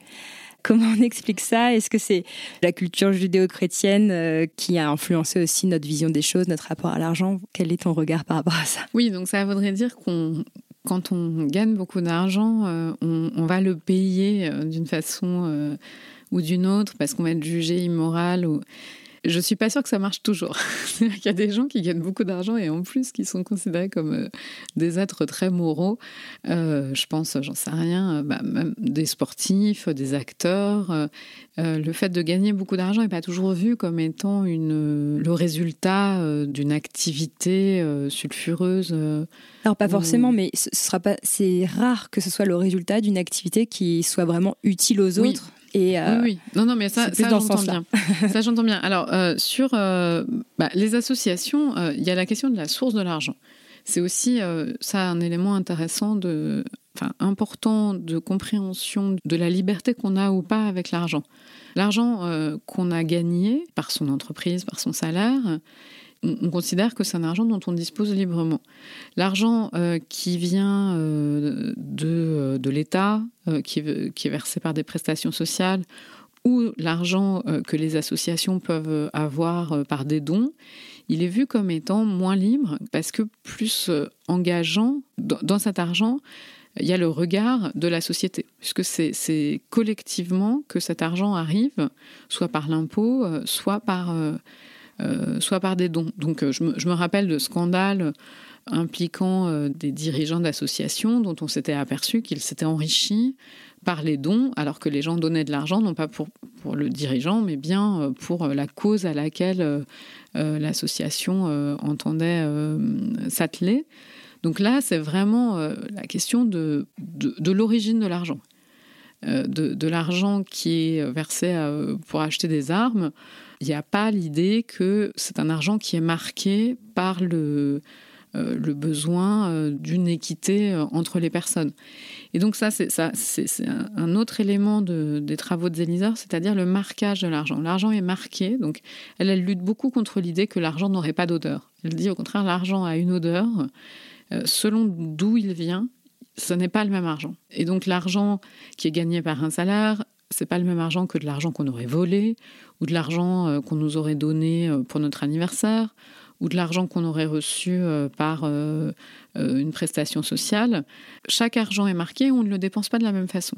Comment on explique ça? Est-ce que c'est la culture judéo-chrétienne euh, qui a influencé aussi notre vision des choses, notre rapport à l'argent? Quel est ton regard par rapport à ça? Oui, donc ça voudrait dire qu'on quand on gagne beaucoup d'argent, on, va le payer d'une façon ou d'une autre parce qu'on va être jugé immoral ou je suis pas sûre que ça marche toujours. Il y a des gens qui gagnent beaucoup d'argent et en plus qui sont considérés comme euh, des êtres très moraux. Euh, je pense, j'en sais rien, euh, bah, même des sportifs, des acteurs. le fait de gagner beaucoup d'argent n'est pas toujours vu comme étant une, le résultat d'une activité sulfureuse. Alors pas forcément, mais ce sera pas. C'est rare que ce soit le résultat d'une activité qui soit vraiment utile aux autres. Et oui, oui, non, non, mais ça, ça j'entends bien. ça, j'entends bien. Alors, euh, sur euh, bah, les associations, euh, il y a la question de la source de l'argent. C'est aussi ça un élément intéressant de, enfin, important de compréhension de la liberté qu'on a ou pas avec l'argent. L'argent qu'on a gagné par son entreprise, par son salaire, on considère que c'est un argent dont on dispose librement. L'argent euh, qui vient euh, de, euh, de l'État, qui, est versé par des prestations sociales, ou l'argent que les associations peuvent avoir par des dons, il est vu comme étant moins libre parce que plus engageant dans cet argent, il y a le regard de la société, puisque c'est collectivement que cet argent arrive, soit par l'impôt, soit par soit par des dons. Donc euh, je me, rappelle de scandales impliquant euh, des dirigeants d'associations dont on s'était aperçu qu'ils s'étaient enrichis par les dons, alors que les gens donnaient de l'argent, non pas pour, pour le dirigeant, mais bien pour la cause à laquelle l'association entendait s'atteler. Donc là, c'est vraiment la question de, de, l'origine de l'argent. de l'argent qui est versé pour acheter des armes il n'y a pas l'idée que c'est un argent qui est marqué par le, euh, besoin euh, d'une équité euh, entre les personnes. Et donc ça, c'est, c'est, un autre élément des travaux de Zelizer, c'est-à-dire le marquage de l'argent. L'argent est marqué, donc elle, elle lutte beaucoup contre l'idée que l'argent n'aurait pas d'odeur. Elle dit au contraire, l'argent a une odeur. selon d'où il vient, ce n'est pas le même argent. Et donc l'argent qui est gagné par un salaire, c'est pas le même argent que de l'argent qu'on aurait volé, ou de l'argent euh, qu'on nous aurait donné euh, pour notre anniversaire, ou de l'argent qu'on aurait reçu euh, par une prestation sociale. Chaque argent est marqué, on ne le dépense pas de la même façon.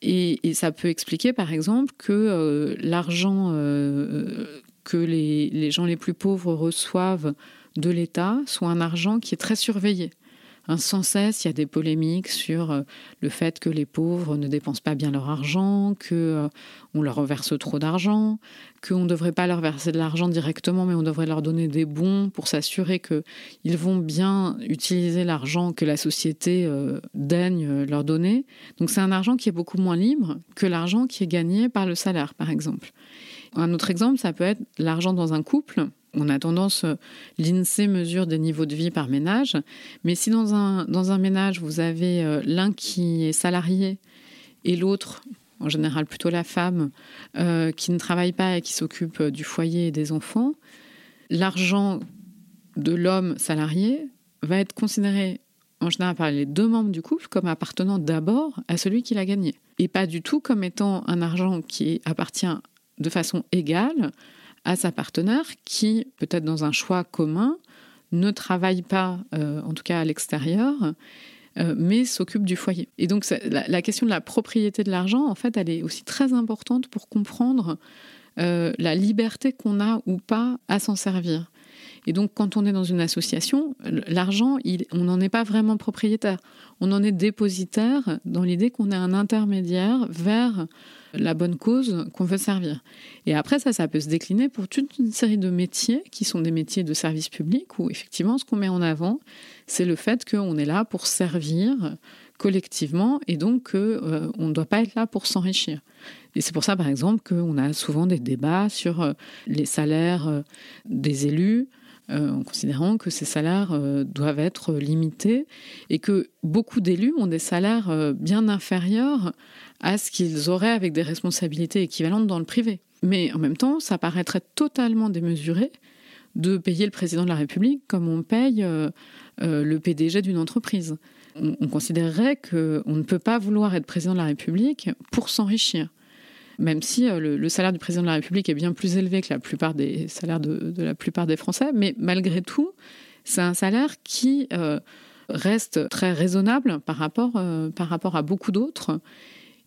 Et, ça peut expliquer, par exemple, que l'argent que les, les gens les plus pauvres reçoivent de l'État soit un argent qui est très surveillé sans cesse, il y a des polémiques sur euh, le fait que les pauvres ne dépensent pas bien leur argent, que euh, on leur verse trop d'argent, qu'on ne devrait pas leur verser de l'argent directement, mais on devrait leur donner des bons pour s'assurer qu'ils vont bien utiliser l'argent que la société euh, daigne leur donner. Donc c'est un argent qui est beaucoup moins libre que l'argent qui est gagné par le salaire, par exemple. Un autre exemple, ça peut être l'argent dans un couple on a tendance, euh, l'INSEE mesure des niveaux de vie par ménage, mais si dans un, ménage, vous avez euh, l'un qui est salarié et l'autre, en général plutôt la femme, euh, qui ne travaille pas et qui s'occupe du foyer et des enfants, l'argent de l'homme salarié va être considéré en général par les deux membres du couple comme appartenant d'abord à celui qui l'a gagné, et pas du tout comme étant un argent qui appartient de façon égale à sa partenaire qui, peut-être dans un choix commun, ne travaille pas, euh, en tout cas à l'extérieur, euh, mais s'occupe du foyer. Et donc la, question de la propriété de l'argent, en fait, elle est aussi très importante pour comprendre euh, la liberté qu'on a ou pas à s'en servir. Et donc, quand on est dans une association, l'argent, on n'en est pas vraiment propriétaire. On en est dépositaire dans l'idée qu'on est un intermédiaire vers la bonne cause qu'on veut servir. Et après, ça, ça peut se décliner pour toute une série de métiers qui sont des métiers de service public où effectivement, ce qu'on met en avant, c'est le fait qu'on est là pour servir collectivement et donc qu'on euh, ne doit pas être là pour s'enrichir. Et c'est pour ça, par exemple, qu'on a souvent des débats sur euh, les salaires euh, des élus, en considérant que ces salaires doivent être limités et que beaucoup d'élus ont des salaires bien inférieurs à ce qu'ils auraient avec des responsabilités équivalentes dans le privé. Mais en même temps, ça paraîtrait totalement démesuré de payer le président de la République comme on paye euh, euh, le PDG d'une entreprise. On, considérerait qu'on ne peut pas vouloir être président de la République pour s'enrichir. Même si euh, le, salaire du président de la République est bien plus élevé que la plupart des salaires de, la plupart des Français, mais malgré tout, c'est un salaire qui reste très raisonnable par rapport, par rapport à beaucoup d'autres.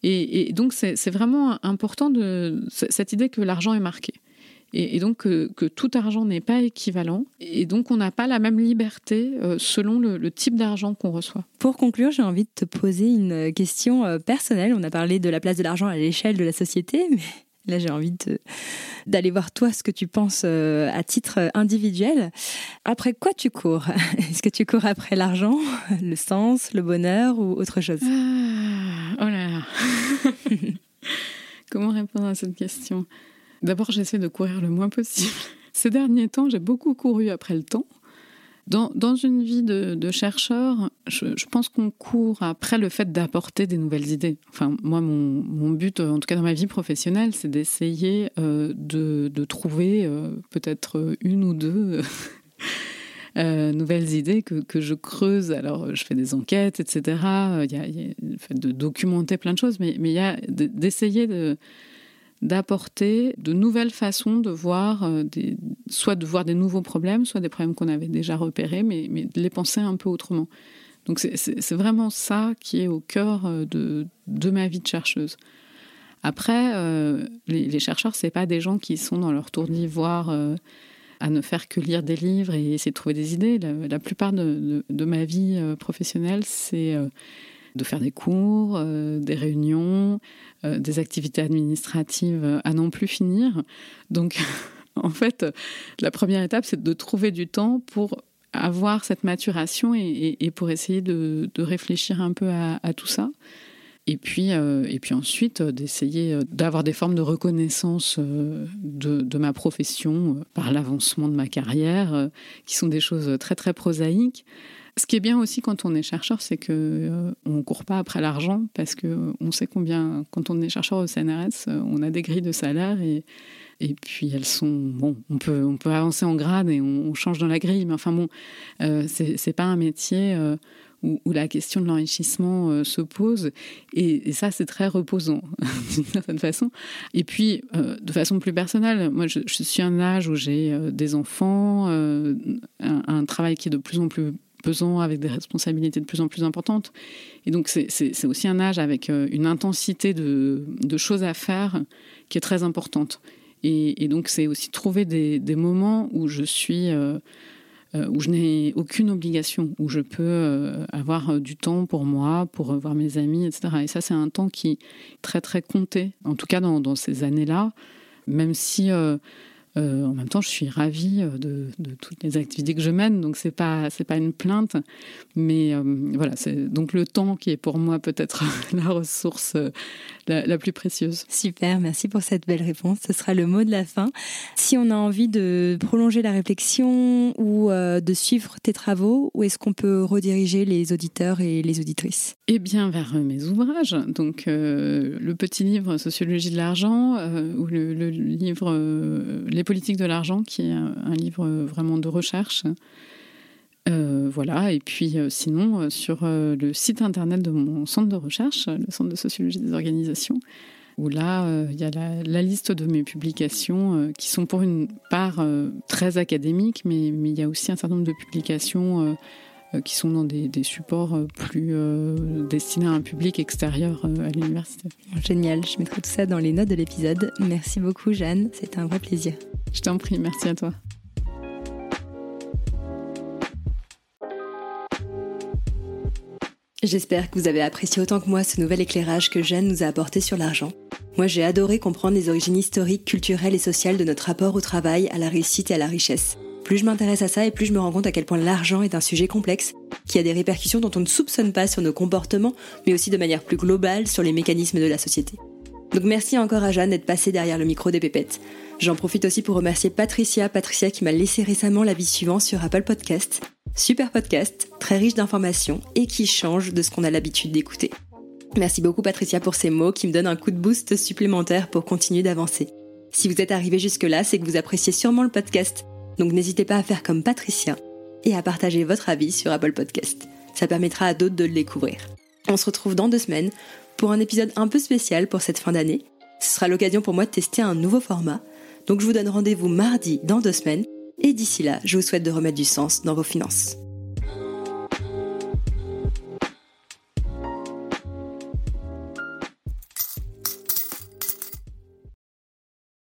Et, donc, c'est vraiment important de cette idée que l'argent est marqué. Et, donc que, tout argent n'est pas équivalent. Et donc on n'a pas la même liberté euh, selon le, type d'argent qu'on reçoit. Pour conclure, j'ai envie de te poser une question euh, personnelle. On a parlé de la place de l'argent à l'échelle de la société, mais Là, j'ai envie d'aller voir toi ce que tu penses euh, à titre individuel. Après quoi tu cours? Est-ce que tu cours après l'argent, le sens, le bonheur ou autre chose? Ah, Oh là là Comment répondre à cette question? D'abord, j'essaie de courir le moins possible. Ces derniers temps, j'ai beaucoup couru après le temps. Dans, une vie de, chercheur, je, pense qu'on court après le fait d'apporter des nouvelles idées. Enfin, moi, mon, but, en tout cas dans ma vie professionnelle, c'est d'essayer euh, de, trouver euh, peut-être une ou deux euh, nouvelles idées que, que, je creuse. Alors, je fais des enquêtes, etc. Il y a, il y a le fait de documenter plein de choses, mais, mais il y a d'essayer de d'apporter de nouvelles façons de voir, euh, soit de voir des nouveaux problèmes, soit des problèmes qu'on avait déjà repérés, mais, mais, de les penser un peu autrement. Donc c'est vraiment ça qui est au cœur euh, de, de ma vie de chercheuse. Après, euh, les, les, chercheurs, c'est pas des gens qui sont dans leur tour d'ivoire à ne faire que lire des livres et essayer de trouver des idées. La, plupart de, de, ma vie professionnelle, c'est de faire des cours, des réunions, euh, des activités administratives à non plus finir. Donc, en fait, la première étape, c'est de trouver du temps pour avoir cette maturation et, pour essayer de, réfléchir un peu à, tout ça. Et puis, euh, et puis ensuite, d'essayer d'avoir des formes de reconnaissance euh, de ma profession par l'avancement de ma carrière, qui sont des choses très, très prosaïques. Ce qui est bien aussi quand on est chercheur, c'est que euh, on court pas après l'argent parce que euh, on sait combien, quand on est chercheur au CNRS, euh, on a des grilles de salaire et et puis elles sont bon. On peut on peut avancer en grade et on, change dans la grille, mais enfin bon, c'est c'est pas un métier. Où, la question de l'enrichissement se pose. Et, ça, c'est très reposant, d'une certaine façon. Et puis, de façon plus personnelle, moi, je, suis à un âge où j'ai des enfants, un, travail qui est de plus en plus pesant, avec des responsabilités de plus en plus importantes. Et donc c'est aussi un âge avec euh, une intensité de, choses à faire qui est très importante. Et, donc c'est aussi trouver des, moments où je suis... Euh, euh, où je n'ai aucune obligation, où je peux avoir du temps pour moi, pour voir mes amis, etc. Et ça, c'est un temps qui est très, très compté, en tout cas dans, dans ces années-là, même si en même temps, je suis ravie euh, de, toutes les activités que je mène, donc c'est pas c'est pas une plainte, mais euh, voilà, c'est donc le temps qui est pour moi peut-être la ressource la, plus précieuse. Super, merci pour cette belle réponse. Ce sera le mot de la fin. Si on a envie de prolonger la réflexion ou de suivre tes travaux, où est-ce qu'on peut rediriger les auditeurs et les auditrices? Eh bien, vers mes ouvrages. Donc, le petit livre Sociologie de l'argent ou le, le livre les politiques de l'argent, qui est un, livre vraiment de recherche. Euh, voilà, et puis euh, sinon, euh, sur le site internet de mon centre de recherche, le Centre de sociologie des organisations, où là, il y a la, liste de mes publications qui sont pour une part très académiques, mais il y a aussi un certain nombre de publications qui sont dans des, des supports plus destinés à un public extérieur à l'université. Génial, je mettrai tout ça dans les notes de l'épisode. Merci beaucoup Jeanne, c'était un vrai plaisir. Je t'en prie, merci à toi. J'espère que vous avez apprécié autant que moi ce nouvel éclairage que Jeanne nous a apporté sur l'argent. Moi j'ai adoré comprendre les origines historiques, culturelles et sociales de notre rapport au travail, à la réussite et à la richesse. Plus je m'intéresse à ça et plus je me rends compte à quel point l'argent est un sujet complexe, qui a des répercussions dont on ne soupçonne pas sur nos comportements, mais aussi de manière plus globale sur les mécanismes de la société. Donc merci encore à Jeanne d'être passée derrière le micro des pépettes. J'en profite aussi pour remercier Patricia, Patricia qui m'a laissé récemment l'avis suivant sur Apple Podcast. Super podcast, très riche d'informations et qui change de ce qu'on a l'habitude d'écouter. Merci beaucoup Patricia pour ces mots qui me donnent un coup de boost supplémentaire pour continuer d'avancer. Si vous êtes arrivé jusque-là, c'est que vous appréciez sûrement le podcast. Donc n'hésitez pas à faire comme Patricia et à partager votre avis sur Apple Podcast. Ça permettra à d'autres de le découvrir. On se retrouve dans deux semaines pour un épisode un peu spécial pour cette fin d'année. Ce sera l'occasion pour moi de tester un nouveau format donc je vous donne rendez-vous mardi dans deux semaines, et d'ici là, je vous souhaite de remettre du sens dans vos finances.